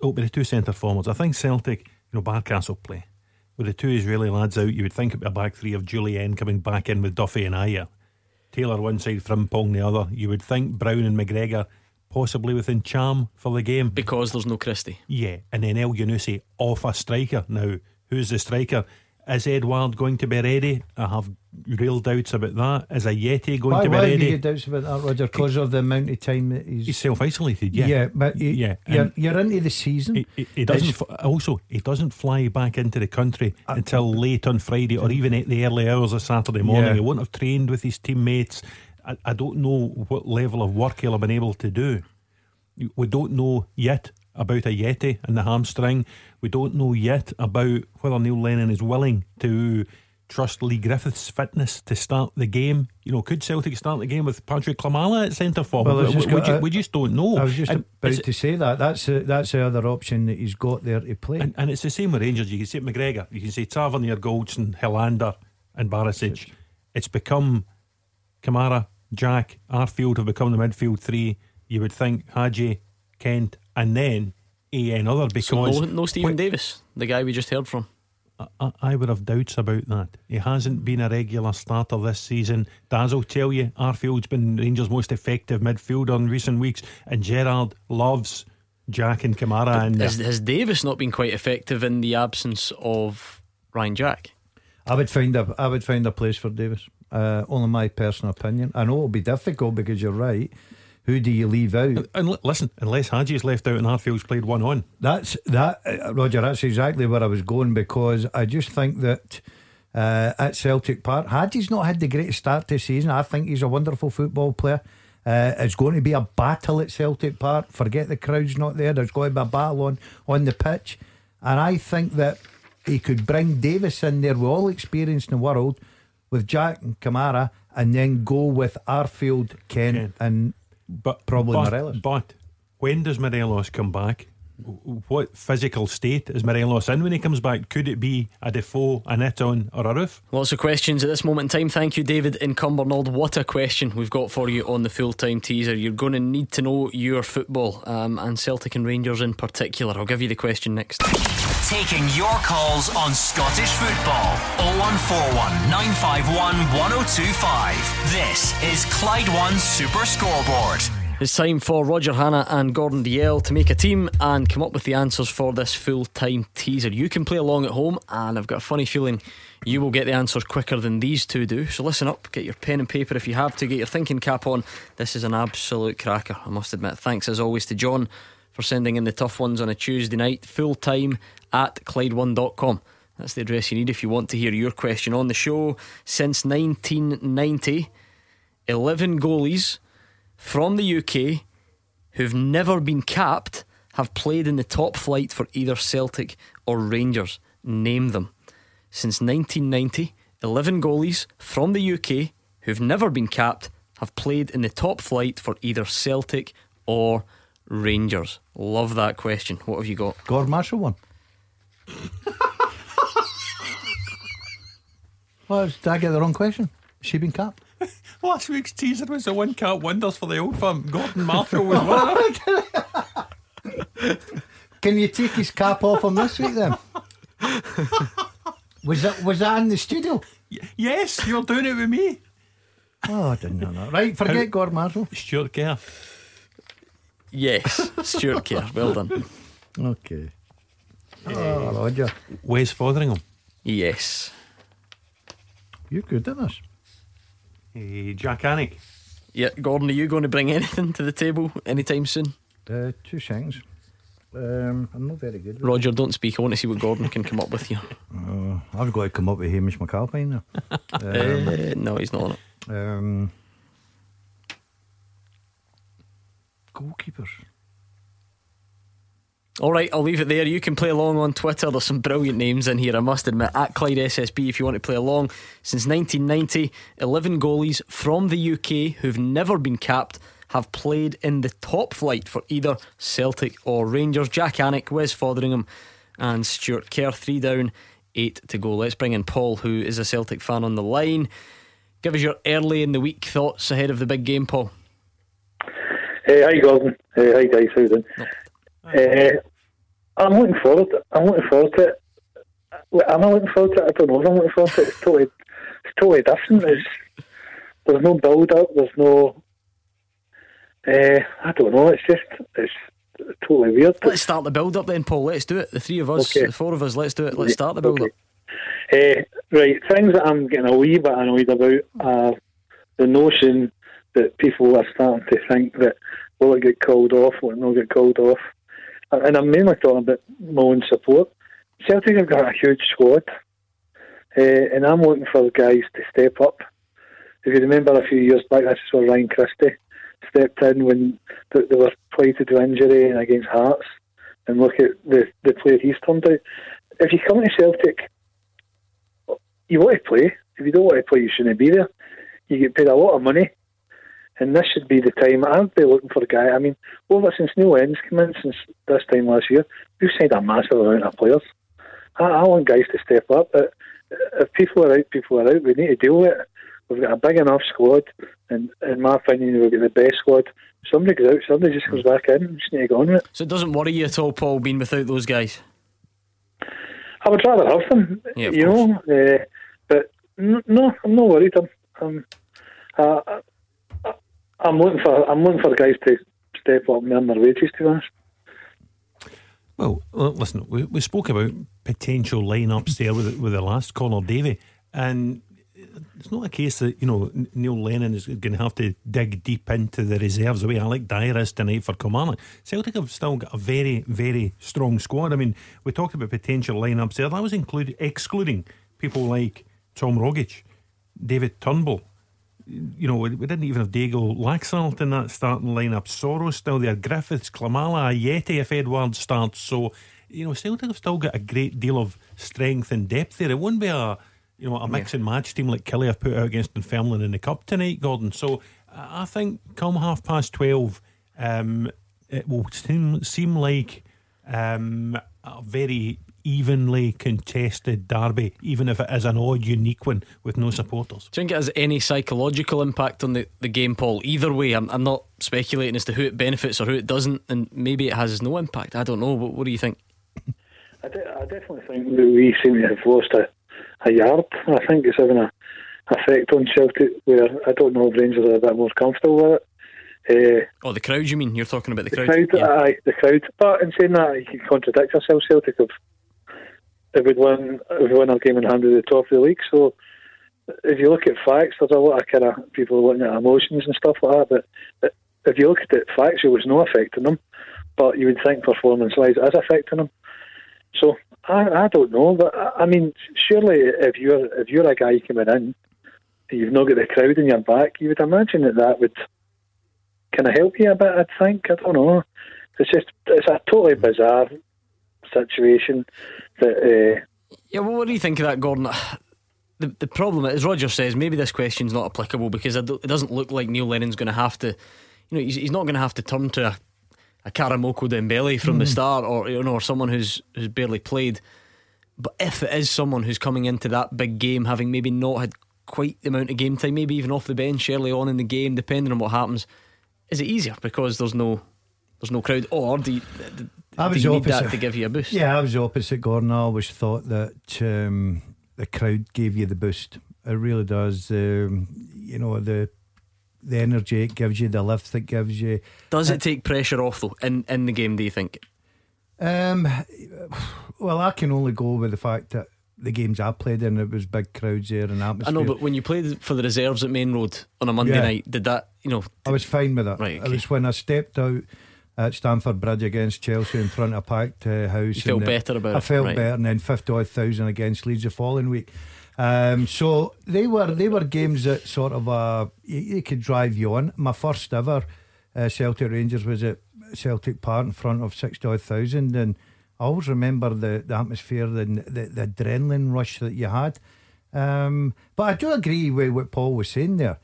oh, but the two centre forwards, I think Celtic, you know, Barcastle play. With the two Israeli lads out, you would think it'd be a back three of Jullien coming back in with Duffy and Ajer. Taylor one side, Frimpong the other. You would think Brown and McGregor possibly within charm for the game. Because there's no Christie. Yeah, and then Elyounoussi off a striker. Now, who's the striker? Is Édouard going to be ready? I have real doubts about that. Is Ajeti going Why, to be why have ready? you doubts about that, Roger? Because of the amount of time that he's. He's self isolated, yeah. Yeah, but you, yeah, you're, you're into the season. he, he- he doesn't. F- also, he doesn't fly back into the country uh, until late on Friday or even at the early hours of Saturday morning. Yeah. He won't have trained with his teammates. I, I don't know what level of work he'll have been able to do. We don't know yet about Ajeti and the hamstring. We don't know yet about whether Neil Lennon is willing to trust Lee Griffith's fitness to start the game. You know, could Celtic start the game with Patrick Klimala at centre forward? Well, we, just we we just don't know. I was just And about to say that. That's the, that's the other option that he's got there to play. and, and it's the same with Rangers. You can say McGregor, you can say Tavernier, Goldson, Helander, and Barisic. It's become Kamara, Jack, Arfield have become the midfield three. You would think Hagi, Kent, and then a another because So no, no Steven Davis, the guy we just heard from. I, I would have doubts about that. He hasn't been a regular starter this season. Daz will tell you Arfield's been Rangers' most effective midfielder in recent weeks, and Gerrard loves Jack and Kamara. And Has, has Davis not been quite effective in the absence of Ryan Jack? I would find a I would find a place for Davis. Uh, only my personal opinion. I know it'll be difficult because you're right. Who do you leave out? And li- listen, unless Hagi's left out and Arfield's played one on, That's that, uh, Roger. That's exactly where I was going because I just think that uh, at Celtic Park, Hagi's not had the greatest start to season. I think he's a wonderful football player. Uh, it's going to be a battle at Celtic Park. Forget the crowd's not there. There's going to be a battle on on the pitch, and I think that he could bring Davis in there with all experience in the world, with Jack and Kamara, and then go with Arfield, Ken, Kent. and but Probably but, Morelos. But when does Morelos come back? W- What physical state is Morelos in when he comes back? Could it be a Defoe, an Itten, or a Roofe? Lots of questions at this moment in time. Thank you, David in Cumbernauld. What a question we've got for you on the full time teaser. You're going to need to know your football um, and Celtic and Rangers in particular. I'll give you the question next. Taking your calls on Scottish football. 0141 951 1025. This is Clyde One Super Scoreboard. It's time for Roger Hannah and Gordon Dalziel to make a team and come up with the answers for this full time teaser. You can play along at home, and I've got a funny feeling you will get the answers quicker than these two do. So listen up, get your pen and paper if you have to, get your thinking cap on. This is an absolute cracker, I must admit. Thanks as always to John for sending in the tough ones on a Tuesday night, full time at Clyde1.com. That's the address you need if you want to hear your question on the show. Since 1990, 11 goalies from the UK who've never been capped have played in the top flight for either Celtic or Rangers. Name them. Since 1990, 11 goalies from the UK who've never been capped have played in the top flight for either Celtic or Rangers. Love that question. What have you got? Gord Marshall one. (laughs) Well, did I get the wrong question? Has she been capped? Last week's teaser was the one cat wonders for the old firm. Gordon Marshall was one of them. (laughs) Can you take his cap off him this week then? was that was that in the studio? Yes, you're doing it with me. Oh, I didn't know that. Right, forget How- Gord Marshall. Stuart Kerr. Yes, Stuart Kerr. Well done. Okay. Oh, Roger. Wes Foderingham. Yes. You're good at this. Eh, Jak Alnwick. Yeah, Gordon, are you going to bring (laughs) anything to the table anytime soon? Uh, two seconds. Um, I'm not very good. with Roger, don't speak. I want to see what Gordon can come up with here. (laughs) Uh, I've got to come up with Hamish McAlpine now. (laughs) Uh, no, he's not on it. Um, goalkeepers. All right, I'll leave it there. You can play along on Twitter. There's some brilliant names in here, I must admit. At Clyde SSB, if you want to play along. Since 1990, 11 goalies from the UK who've never been capped have played in the top flight for either Celtic or Rangers. Jak Alnwick, Wes Foderingham, and Stuart Kerr. Three down, eight to go. Let's bring in Paul, who is a Celtic fan on the line. Give us your early in the week thoughts ahead of the big game, Paul. Hey, hi Gordon. Hey, hi guys. How you doing? Uh, I'm looking forward. To, I'm looking forward to it. Am I looking forward to it? I don't know. I'm looking forward to it. It's totally, it's totally different. It's, there's no build up. There's no. Uh, I don't know. It's just it's totally weird. Let's start the build up then, Paul. Let's do it. The three of us, Okay. the four of us, let's do it. Let's start the build up. Uh, right, things that I'm getting a wee bit annoyed about are the notion that people are starting to think that will it get called off, will it not get called off. And I'm mainly talking about my own support. Celtic have got a huge squad, uh, and I'm looking for the guys to step up. If you remember a few years back, this is where Ryan Christie stepped in when th- they were plated with injury and against Hearts, and look at the, the player he's turned out. If you come to Celtic, you want to play. If you don't want to play, you shouldn't be there. You get paid a lot of money, and this should be the time. I'd be looking for a guy. I mean, over since Neil Lenz came in since this time last year, we've signed a massive amount of players. I, I want guys to step up. But if people are out, people are out. We need to deal with it. We've got a big enough squad, and in my opinion, we've got the best squad. Somebody goes out, somebody just comes back in. We just need to go on with it. So it doesn't worry you at all, Paul, being without those guys? I would rather have them, Yeah, you know. Uh, but n- no, I'm not worried. I'm, I'm, uh, I'm looking for, I'm looking for guys to step up and earn their wages. To honest. Well, listen, we, we spoke about potential lineups there with with the last caller, Davy, and it's not a case that you know Neil Lennon is going to have to dig deep into the reserves the way Alex Dyer is tonight for Kilmarnock. Celtic have still got a very, very strong squad. I mean, we talked about potential lineups there. That was include, excluding people like Tom Rogic, David Turnbull. You know, we, didn't even have Diego Laxalt in that starting lineup. Soros still there, Griffiths, Klimala, Ajeti if Édouard starts. So, you know, Celtic have still got a great deal of strength and depth there. It won't be a you know a mix and match team like Killie have put out against Dunfermline in the cup tonight, Gordon. So I I think come half past twelve, um, it will seem seem like um, a very evenly contested derby, even if it is an odd, unique one with no supporters. Do you think it has any psychological impact on the, the game, Paul? Either way, I'm, I'm not speculating as to who it benefits or who it doesn't, and maybe it has no impact. I don't know. What, what do you think? I, de- I definitely think that we seem to have lost a, a yard. I think it's having a effect on Celtic where I don't know if Rangers are a bit more comfortable with it. Uh, Oh, the crowd, you mean? You're talking about the, the crowd? crowd, aye, the crowd. But in saying that, you can contradict yourself. Celtic have win our game in hand at the top of the league. So if you look at facts, there's a lot of kind of people looking at emotions and stuff like that. But uh, if you look at it facts, it was no affecting them. But you would think performance-wise, it is affecting them. So I, I don't know, but I, I mean, surely if you're if you're a guy coming in, you've not got the crowd in your back, you would imagine that that would kind of help you a bit. I'd think. I don't know. It's just it's a totally bizarre situation that. Uh, Yeah, well, what do you think of that, Gordon? The, the problem, is, Roger says, maybe this question's not applicable because it doesn't look like Neil Lennon's going to have to, you know, he's, he's not going to have to turn to a, a Karamoko Dembele from the Mm. start or you know, or someone who's who's barely played. But if it is someone who's coming into that big game, having maybe not had quite the amount of game time, maybe even off the bench early on in the game, depending on what happens, is it easier because there's no there's no crowd, or do you, do I was you need opposite. that to give you a boost? Yeah, I was opposite Gordon. I always thought that um, the crowd gave you the boost. It really does. Um, you know the the energy it gives you, the lift it gives you. Does it take pressure off though in in the game? Do you think? Um, well, I can only go with the fact that the games I played in, it was big crowds there and atmosphere. I know, but when you played for the reserves at Main Road on a Monday Yeah. night, did that, you know, I was fine with that. Right, It was when I stepped out at Stamford Bridge against Chelsea in front of a packed uh, house. You felt uh, better about I it, felt right. better, and then fifty odd thousand against Leeds the following week. Um, so they were they were games that sort of uh, you, you could drive you on. My first ever uh, Celtic Rangers was at Celtic Park in front of sixty odd thousand, and I always remember the, the atmosphere, the, the the adrenaline rush that you had. Um, but I do agree with what Paul was saying there.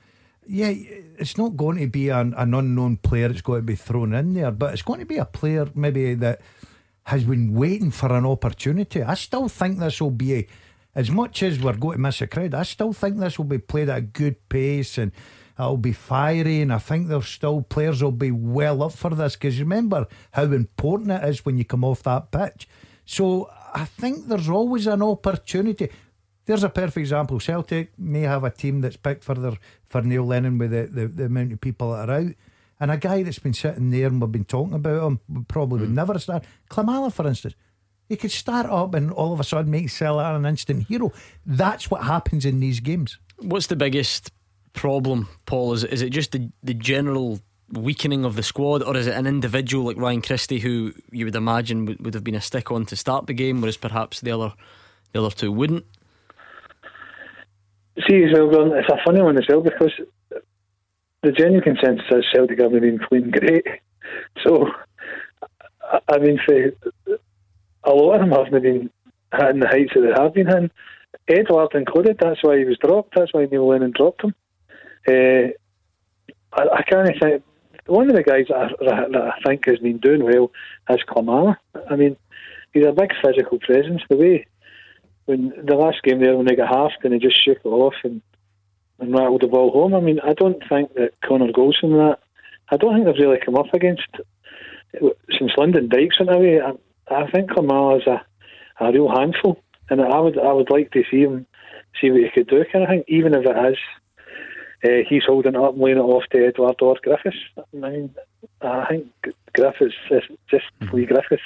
Yeah, it's not going to be an, an unknown player that's going to be thrown in there, but it's going to be a player maybe that has been waiting for an opportunity. I still think this will be, a, as much as we're going to miss a crowd, I still think this will be played at a good pace and it'll be fiery. And I think there's still players will be well up for this because remember how important it is when you come off that pitch. So I think there's always an opportunity. There's a perfect example. Celtic may have a team that's picked for their for Neil Lennon with the, the, the amount of people that are out. And a guy that's been sitting there and we've been talking about him, probably would hmm. never start. Klimala, for instance. He could start up and all of a sudden make Salah an instant hero. That's what happens in these games. What's the biggest problem, Paul? Is it, is it just the, the general weakening of the squad, or is it an individual like Ryan Christie who you would imagine would, would have been a stick on to start the game, whereas perhaps the other the other two wouldn't? See, so Gordon, it's a funny one as well because the general consensus is Celtic haven't been playing great. So, I- mean, for a lot of them haven't been hitting the heights that they have been hitting. Édouard included, that's why he was dropped, that's why Neil Lennon dropped him. Uh, I, I can't think. One of the guys that I, that I think has been doing well is Klimala. I mean, he's a big physical presence. The way when the last game there, when they got halved and he just shook it off and, and rattled the ball home. I mean, I don't think that Connor Goldson and that. I don't think they've really come up against since Lyndon Dykes went away. I, I think Klimala is a, a real handful, and I would I would like to see him see what he could do. Kind of thing, even if it is uh, he's holding it up and laying it off to Édouard or Griffiths. I mean, I think Griffiths is just Lee Griffiths.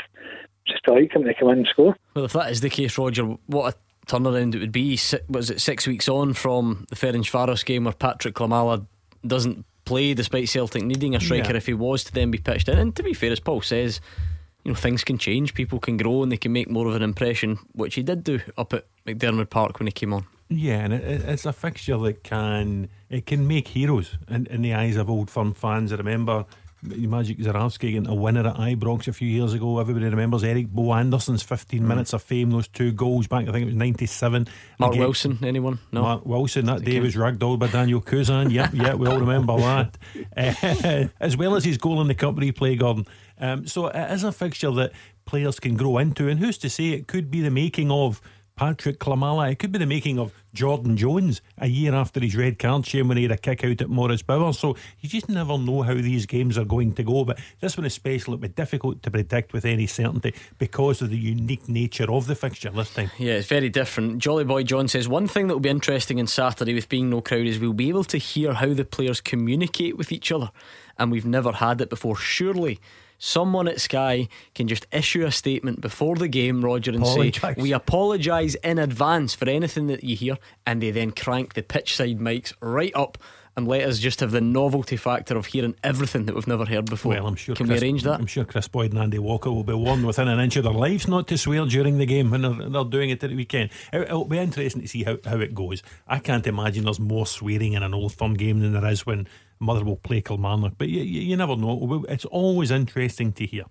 Just to like him to come in and score. Well, if that is the case, Roger, what a turnaround it would be. Was it six weeks on from the Ferencvaros game where Patrick Klimala doesn't play despite Celtic needing a striker Yeah. if he was to then be pitched in? And to be fair, as Paul says, you know things can change, people can grow, and they can make more of an impression, which he did do up at McDiarmid Park when he came on. Yeah, and it, it- it's a fixture that can it can make heroes in, in the eyes of old firm fans. I remember Maciej Zurawski getting a winner at Ibrox a few years ago. Everybody remembers Erik Bo Andersen's 15 minutes of fame, those two goals back, I think it was 97. Mark Again- Wilson, anyone? No. Mark Wilson that day was ragdolled by Daniel Cousin. (laughs) Yep, yeah, we all remember that. Uh, (laughs) as well as his goal in the cup replay, Gordon. Um, so it is a fixture that players can grow into, and who's to say it could be the making of Patrick Klimala? It could be the making of Jordan Jones a year after his red card shame when he had a kick out at Morris Power. So you just never know how these games are going to go. But this one is especially it would be difficult to predict with any certainty because of the unique nature of the fixture this time. Yeah, it's very different. Jolly Boy John says one thing that will be interesting on Saturday with being no crowd is we'll be able to hear how the players communicate with each other, and we've never had it before. Surely. Someone at Sky can just issue a statement before the game, Roger, and say, We apologise in advance for anything that you hear, and they then crank the pitch side mics right up and let us just have the novelty factor of hearing everything that we've never heard before. Well, I'm sure. Can Chris, we arrange that? I'm sure Kris Boyd and Andy Walker will be warned within an inch of their lives not to swear during the game when they're, they're doing it at the weekend. It, it'll be interesting to see how, how it goes. I can't imagine there's more swearing in an old firm game than there is when Motherwell play Kilmarnock. But you, you, you never know. It's always interesting to hear.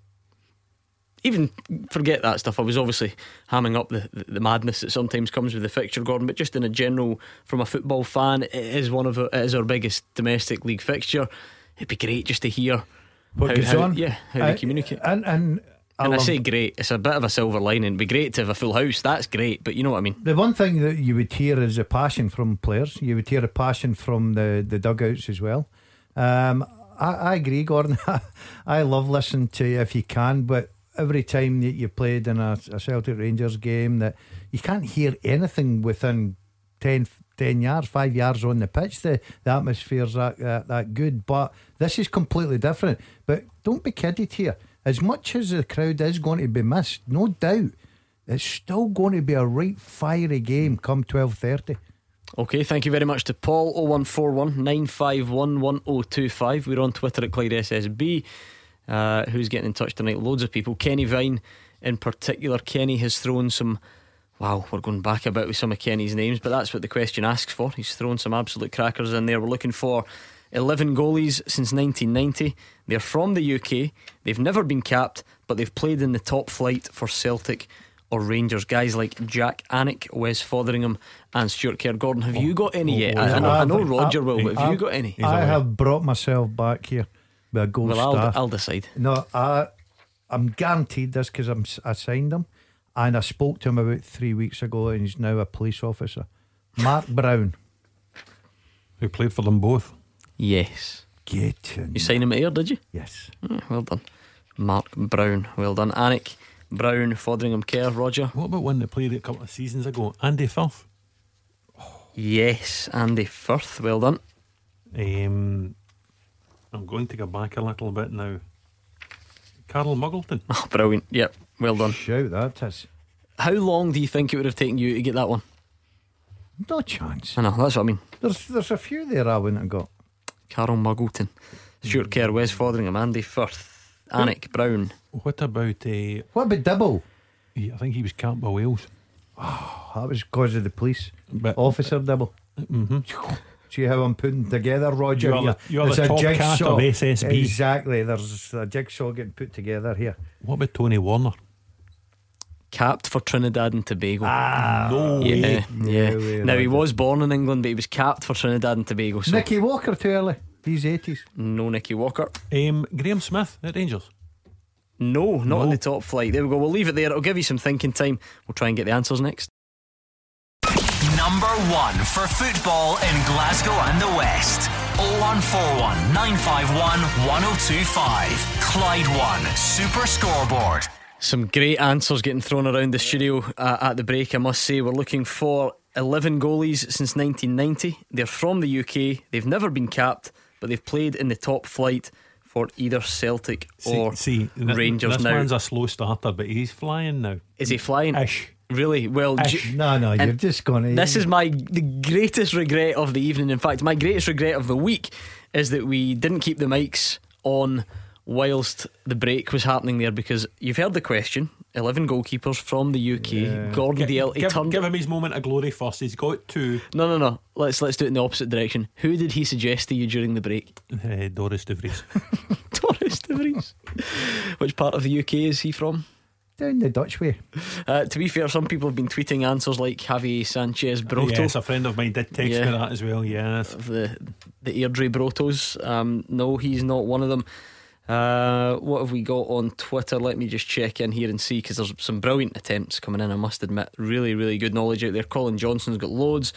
even forget that stuff. I was obviously hamming up the, the, the madness that sometimes comes with the fixture, Gordon. But just in a general, from a football fan, it is one of our, it is our biggest domestic league fixture. It'd be great just to hear What how, goes how- on? yeah, how I- they communicate. And and I and I say great, it's a bit of a silver lining. It'd be great to have a full house. That's great, but you know what I mean. The one thing that you would hear is a passion from players. You would hear a passion from the, the dugouts as well. Um, I, I agree, Gordon. (laughs) I love listening to you if you can, but every time that you played in a, a Celtic Rangers game, that you can't hear anything within 10, 10 yards, five yards on the pitch. The, the atmosphere's that, that that good, but this is completely different. But don't be kidded here. As much as the crowd is going to be missed, no doubt. It's still going to be a right fiery game come twelve thirty. Okay, thank you very much to Paul 0141 951 1025. We're on Twitter at Clyde SSB. Uh, who's getting in touch tonight? Loads of people. Kenny Vine, in particular. Kenny has thrown some. Wow, we're going back a bit with some of Kenny's names, but that's what the question asks for. He's thrown some absolute crackers in there. We're looking for 11 goalies since 1990. They're from the UK. They've never been capped, but they've played in the top flight for Celtic or Rangers. Guys like Jak Alnwick, Wes Foderingham, and Stuart Kerr. Gordon, have you oh, got any oh, yet? I, I know, I know Roger will, but have you got any? I have brought myself back here with a gold Well, I'll- star. I'll decide. No, I, I'm guaranteed this because I'm I signed him, and I spoke to him about three weeks ago, and he's now a police officer. Mark Brown. Who played for them both? Yes. Get in. You signed him here, did you? Yes. Oh, well done. Mark Brown. Well done. Alnwick Brown, Foderingham Kerr, Roger. What about one that played a couple of seasons ago? Andy Firth. Yes, Andy Firth. Well done. Um, I'm going to go back a little bit now. Carl Muggleton. Oh, (laughs) brilliant. Yep. Well done. Shout that is. How long do you think it would have taken you to get that one? No chance. I know, that's what I mean. There's there's a few there I wouldn't have got. Carl Muggleton, Stuart Kerr, Wes Foderingham, Andy Firth, Alnwick Brown. What about uh, What about Dibble? yeah, I think he was capped by Wales. That was because of the police. But Officer Dibble. Mhm. See how I'm putting together, Roger? You're the- you're There's the a top cat jigsaw. of SSB. Exactly. There's a jigsaw getting put together here. What about Tony Warner? Capped for Trinidad and Tobago. Ah, no yeah, way. yeah. No way, now he Roger. was born in England, but he was capped for Trinidad and Tobago. So Nicky Walker too early. He's 80s. no Nicky Walker. Um, Graham Smith at Rangers. No, not on No. the top flight. There we go. We'll leave it there. It'll give you some thinking time. We'll try and get the answers next. Number one for football in Glasgow and the West. 0141 951 1025. Clyde One Super Scoreboard. Some great answers getting thrown around the studio uh, at the break, I must say. We're looking for 11 goalies since 1990. They're from the UK. They've never been capped, but they've played in the top flight for either Celtic or see, see Rangers This now. man's a slow starter, but he's flying now. Is he flying? Ish. Really? Well, Ish. ju- No, no, you've just gone. In. This is my the greatest regret of the evening. In fact, my greatest regret of the week is that we didn't keep the mics on whilst the break was happening there because you've heard the question. Eleven goalkeepers from the UK. Gordon Gi- Dalziel. Give, turned. give him his moment of glory first. He's got two. no, no, no. Let's let's do it in the opposite direction. Who did he suggest to you during the break? (laughs) Uh, Dorus De Vries. (laughs) Dorus De Vries. Which part of the UK is he from? down the Dutch way. Uh, to be fair, some people have been tweeting answers like Javier Sanchez Broto. Yes, a friend of mine did text Yeah. me that as well. Yes. the the Airdrie Brotos. Um, no, he's not one of them. Uh, what have we got on Twitter? Let me just check in here and see because there's some brilliant attempts coming in. I must admit, really, really good knowledge out there. Colin Johnson's got loads.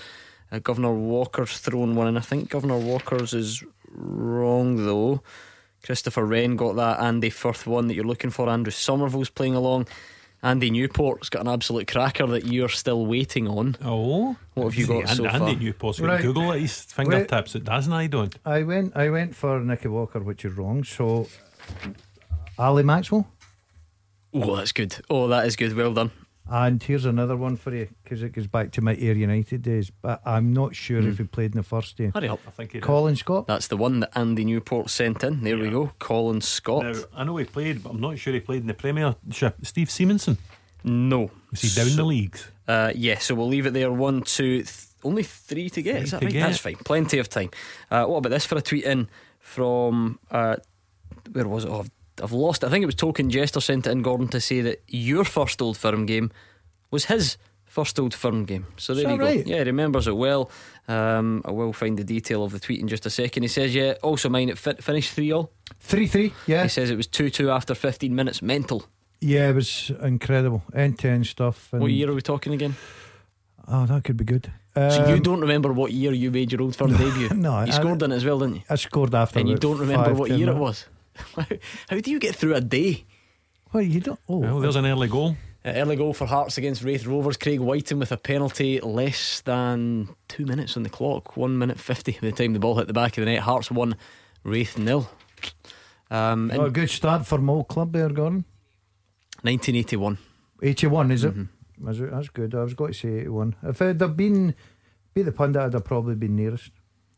Uh, Governor Walker's thrown one in. I think Governor Walker's is wrong though. Christopher Wren got that. Andy Firth one that you're looking for. Andrew Somerville's playing along. Andy Newport's got an absolute cracker that you're still waiting on. Oh, What have you got See, so Andy, far? Andy Newport's got Right. Google at his fingertips. It doesn't. I don't. I went. I went for Nicky Walker, which is wrong. So, Ali Maxwell. Oh, that's good. Oh, that is good. Well done. And here's another one for you because it goes back to my Ayr United days, but I'm not sure if he played in the first day. Hurry up. I think he did. Colin Scott. That's the one that Andy Newport sent in. There we go. Colin Scott. Now, I know he played, but I'm not sure he played in the Premiership. Steve Simonsen. no. Was he down the leagues? Uh, yeah, so we'll leave it there. One, two, th- only three to get. Is that right? get. That's fine. Plenty of time. Uh, what about this for a tweet in from uh, where was it? Oh, I've, I've lost it. I think it was Token Jester sent it in Gordon to say that your first Old Firm game was his first Old Firm game. So there Is you go. right? Yeah, he remembers it well. Um, I will find the detail of the tweet in just a second. He says, yeah, also mine it fit, finished 3 all. 3 3, yeah. He says it was 2 2 after 15 minutes. Mental. Yeah, it was incredible. End to end stuff. And, What year are we talking again? Oh, that could be good. So you Um, don't remember what year you made your Old Firm (laughs) debut? no, you I- scored in it as well, didn't you? I scored after And you don't remember what 10 year it was? (laughs) How do you get through a day? Well, you don't. Oh, Well, there's an early goal. Uh, early goal for Hearts against Raith Rovers. Craig Wighton with a penalty less than two minutes on the clock. One minute fifty by the time the ball hit the back of the net. Hearts won, Wraith nil. Um, in oh, a good start for Mo Club there, Gordon. 1981. 81, is it? Mm-hmm. Is it? That's good. I was going to say 81. If it had been, be the pundit, I'd have probably been nearest.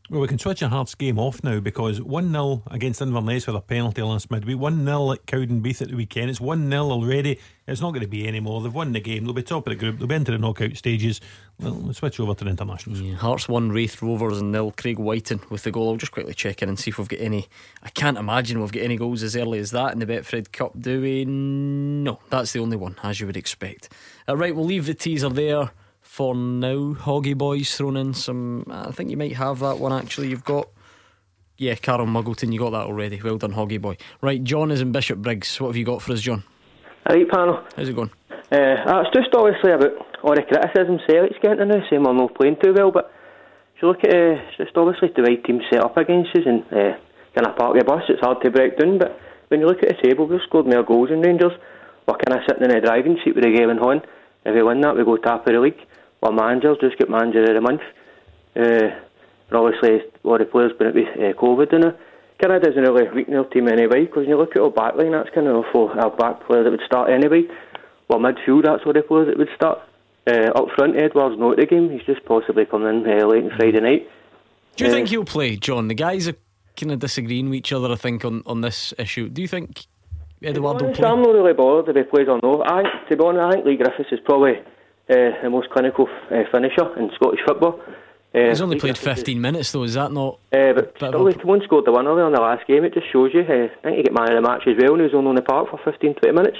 Well, we can switch a Hearts game off now because 1 0 against Inverness with a penalty last midweek, 1 0 at Cowdenbeath at the weekend. It's 1 0 already. It's not going to be any more. They've won the game. They'll be top of the group. They'll be into the knockout stages. Well, let's switch over to the internationals. Yeah, Hearts won, Raith Rovers and nil. Craig Wighton with the goal. I'll just quickly check in and see if we've got any. I can't imagine we've got any goals as early as that in the Betfred Cup, do we? No, that's the only one, as you would expect. Uh, right, we'll leave the teaser there for now. Hoggy Boys thrown in some. I think you might have that one actually. You've got. Yeah, Carl Muggleton, you got that already. Well done, Hoggy Boy. Right, John is in Bishop Briggs. What have you got for us, John? Right, panel. How's it going? Uh, it's just obviously about all the criticism Celtic's getting now, saying we're not playing too well, but if you look at uh, it's just obviously the way teams set up against us and uh, kind of park the bus, it's hard to break down, but when you look at the table, we've scored more goals than Rangers. We're kind of sitting in the driving seat with the Galen Horn. If we win that, we go top of the league. Our managers just get manager of the month. Uh, but obviously, a lot of players been with uh, COVID and it kind of doesn't really weaken our team anyway, because when you look at our back line, that's kind of for our back player that would start anyway. well, midfield, that's where the players that would start. Uh, up front, Édouard's not at the game. He's just possibly coming in uh, late on Friday night. Do you Uh, think he'll play, John? The guys are kind of disagreeing with each other, I think, on, on this issue. Do you think Édouard will play? I'm not really bothered if he plays or no. I think, to be honest, I think Lee Griffiths is probably the most clinical uh, finisher in Scottish football. Uh, He's only played 15 minutes, though. Is that not? Uh, but Bit still, a- he come on scored the winner there in the last game. It just shows you. Uh, I think he got man of the match as well, and he was only on the park for 15, 20 minutes.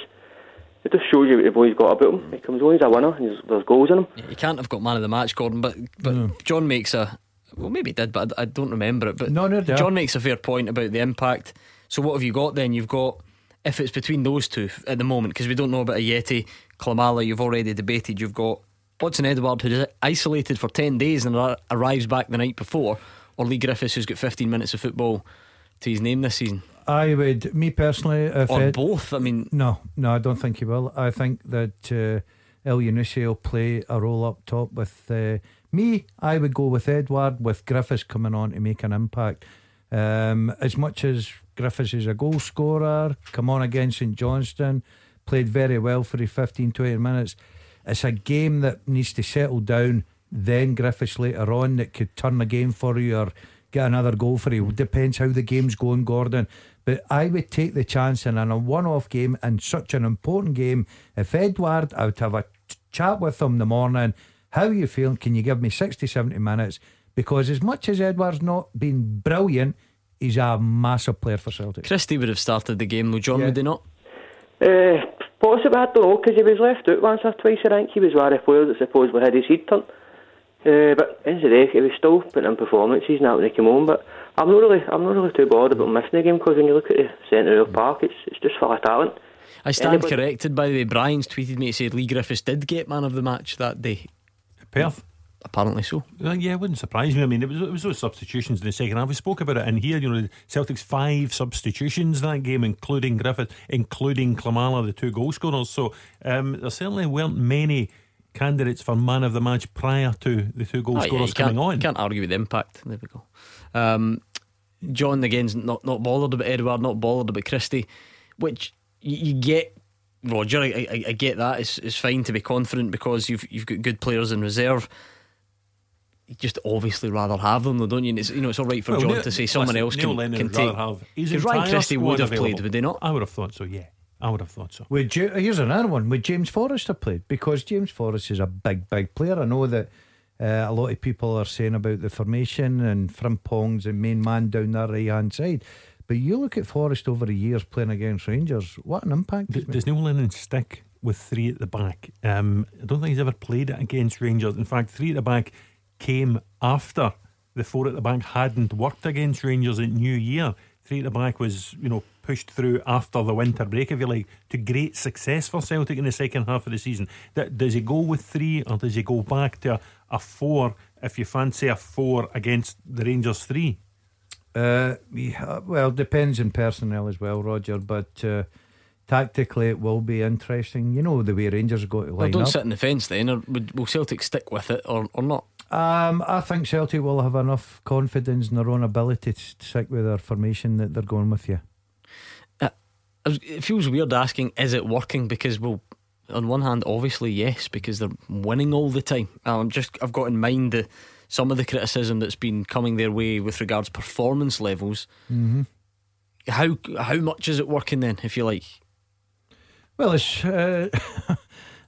It just shows you what the boy's got about him. He comes on, he's a winner, and there's, there's goals in him. You can't have got man of the match, Gordon. But but John makes a well, maybe he did, but I, I don't remember it. But No, no, yeah. John makes a fair point about the impact. So what have you got then? You've got if it's between those two at the moment because we don't know about Ajeti, Klimala. You've already debated. You've got Odsonne Édouard who's isolated for ten days and ar- arrives back the night before, or Lee Griffiths who's got 15 minutes of football to his name this season. I would, me personally, if Or Ed- both. I mean, no, no, I don't think he will. I think that uh, Elyounoussi will play a role up top with uh, me. I would go with Édouard with Griffiths coming on to make an impact. Um, as much as Griffiths is a goal scorer, come on against St Johnstone, played very well for his 15, 20 minutes. It's a game that needs to settle down. Then Griffiths later on that could turn the game for you or get another goal for you. Depends how the game's going, Gordon. But I would take the chance in a one off game and such an important game. If Édouard, I would have a chat with him in the morning. How you feeling? Can you give me 60, 70 minutes? Because as much as Édouard's not been brilliant, he's a massive player for Celtic. Christie would have started the game, though. John, would he not? Uh, possibly, I don't know, because he was left out once or twice. I think he was one of the players that supposedly had his head turned. Uh, but at the end day, he was still putting in performances now when he came on. But I'm not really, I'm not really too bothered about missing the game because when you look at the centre of the park, it's it's just full of talent. I stand Anybody- corrected, by the way. Brian's tweeted me to say Lee Griffiths did get man of the match that day. Perth. Apparently so. Well, yeah, it wouldn't surprise me. I mean, it was it was those substitutions in the second half. We spoke about it in here. You know, Celtic's five substitutions that game, including Griffith, including Klimala, the two goal scorers. So um, there certainly weren't many candidates for man of the match prior to the two goal Oh, scorers can't, coming on. you can't argue with the impact. There we go. Um, John again's not not bothered about Édouard, not bothered about Christie, which you, you get. Roger, I, I, I get that. It's, it's fine to be confident because you've you've got good players in reserve. You just obviously rather have them, though, don't you? And it's, you know, it's all right for Well, John Neil- to say someone listen, else Neil can, Lennon can take. rather have Because Ryan entire Christie would squad have played, would they not? I would have thought so. Yeah, I would have thought so. Would you, here's another one. Would James Forrest have played? Because James Forrest is a big, big player. I know that uh, a lot of people are saying about the formation and Frimpong's the main man down that right hand side. But you look at Forrest over the years playing against Rangers. What an impact! D- he's made. Does Neil Lennon stick with three at the back? Um, I don't think he's ever played it against Rangers. In fact, three at the back came after the four at the back hadn't worked against Rangers at New Year. Three at the back was, you know, pushed through after the winter break, if you like, to great success for Celtic in the second half of the season. Does he go with three or does he go back to a, a four if you fancy a four against the Rangers three? Uh, yeah, well, depends on personnel as well, Roger. But uh, tactically, it will be interesting. You know the way Rangers go to line Well, don't up. sit in the fence then, or would, will Celtic stick with it or, or not? Um, I think Celtic will have enough confidence in their own ability to stick with their formation that they're going with you. It feels weird asking, is it working? Because, well, on one hand, obviously, yes, because they're winning all the time. I'm just, I've got in mind the, some of the criticism that's been coming their way with regards performance levels. Mm-hmm. How how much is it working then, if you like? Well, it's uh, (laughs)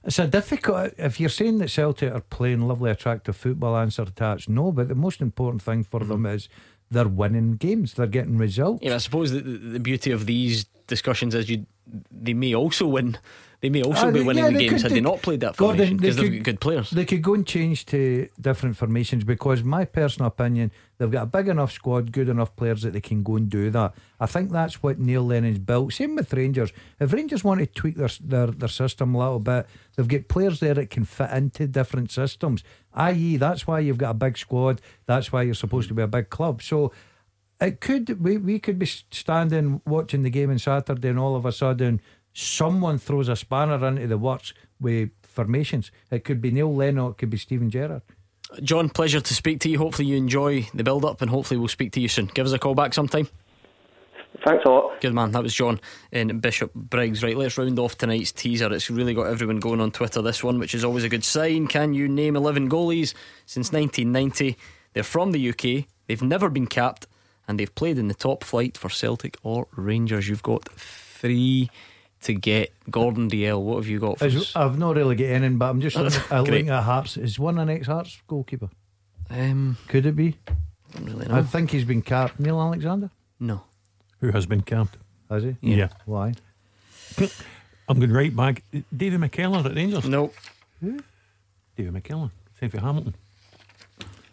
it's a difficult. If you're saying that Celtic are playing lovely, attractive football, answer that's no. But the most important thing for them is they're winning games. They're getting results. Yeah, I suppose the, the beauty of these discussions is you they may also win. They may also Ah, be winning yeah, the games could- had they they- not played that formation they because they've could- got good players. They could go and change to different formations because, my personal opinion, they've got a big enough squad, good enough players that they can go and do that. I think that's what Neil Lennon's built. Same with Rangers. If Rangers want to tweak their their, their system a little bit, they've got players there that can fit into different systems. I.e., that's why you've got a big squad. That's why you're supposed to be a big club. So. It could we we could be standing watching the game on Saturday and all of a sudden someone throws a spanner into the works with formations. It could be Neil Lennon, it could be Steven Gerrard. John, pleasure to speak to you. Hopefully you enjoy the build up and hopefully we'll speak to you soon. Give us a call back sometime. Thanks a lot. Good man. That was John in Bishop Briggs. Right, let's round off tonight's teaser. It's really got everyone going on Twitter, this one, which is always a good sign. Can you name 11 goalies since 1990? They're from the UK, they've never been capped, and they've played in the top flight for Celtic or Rangers. You've got three to get. Gordon Dalziel, what have you got for Is- us? I've not really got any, but I'm just looking, (laughs) Great. looking at Hearts. Is one an ex Hearts goalkeeper? Um, Could it be? don't really I know. think he's been capped. Neil Alexander? No. Who has been capped? Has he? Yeah. Why? I'm going right back. David McKellar at Rangers. No. David McKellar. Same for Hamilton.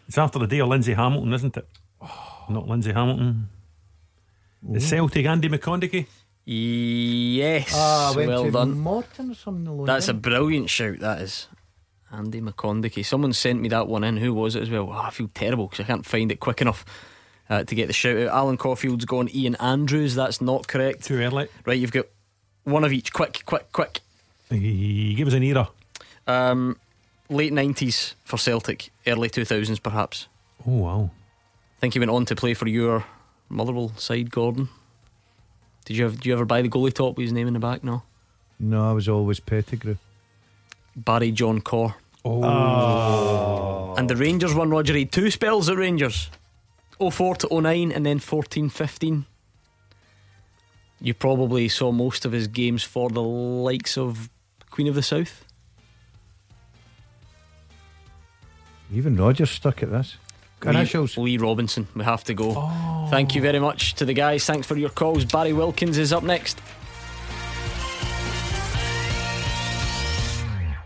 It's after the day of Lindsay Hamilton, isn't it? Not Lindsay Hamilton. The Celtic Andy McCondichie. Yes. Ah, I went well to done. Morton or something along That's a brilliant shout, that is. Andy McCondichie. Someone sent me that one in. Who was it as well? Oh, I feel terrible because I can't find it quick enough uh, to get the shout out. Alan Caulfield's gone Ian Andrews. That's not correct. Too early. Right, you've got one of each. Quick, quick, quick. Give us an era. Um, late 90s for Celtic, early 2000s perhaps. Oh, wow. I think he went on to play for your Motherwell side, Gordon. Did you, ever, did you ever buy the goalie top with his name in the back? No. No, I was always Pettigrew. Barry John Corr. Oh. oh. And the Rangers won Roger Reid. Two spells at Rangers 04 to 09 and then 14 15. You probably saw most of his games for the likes of Queen of the South. Even Rogers stuck at this. Lee, Lee Robinson. We have to go. Thank you very much to the guys. Thanks for your calls. Barry Wilkins is up next.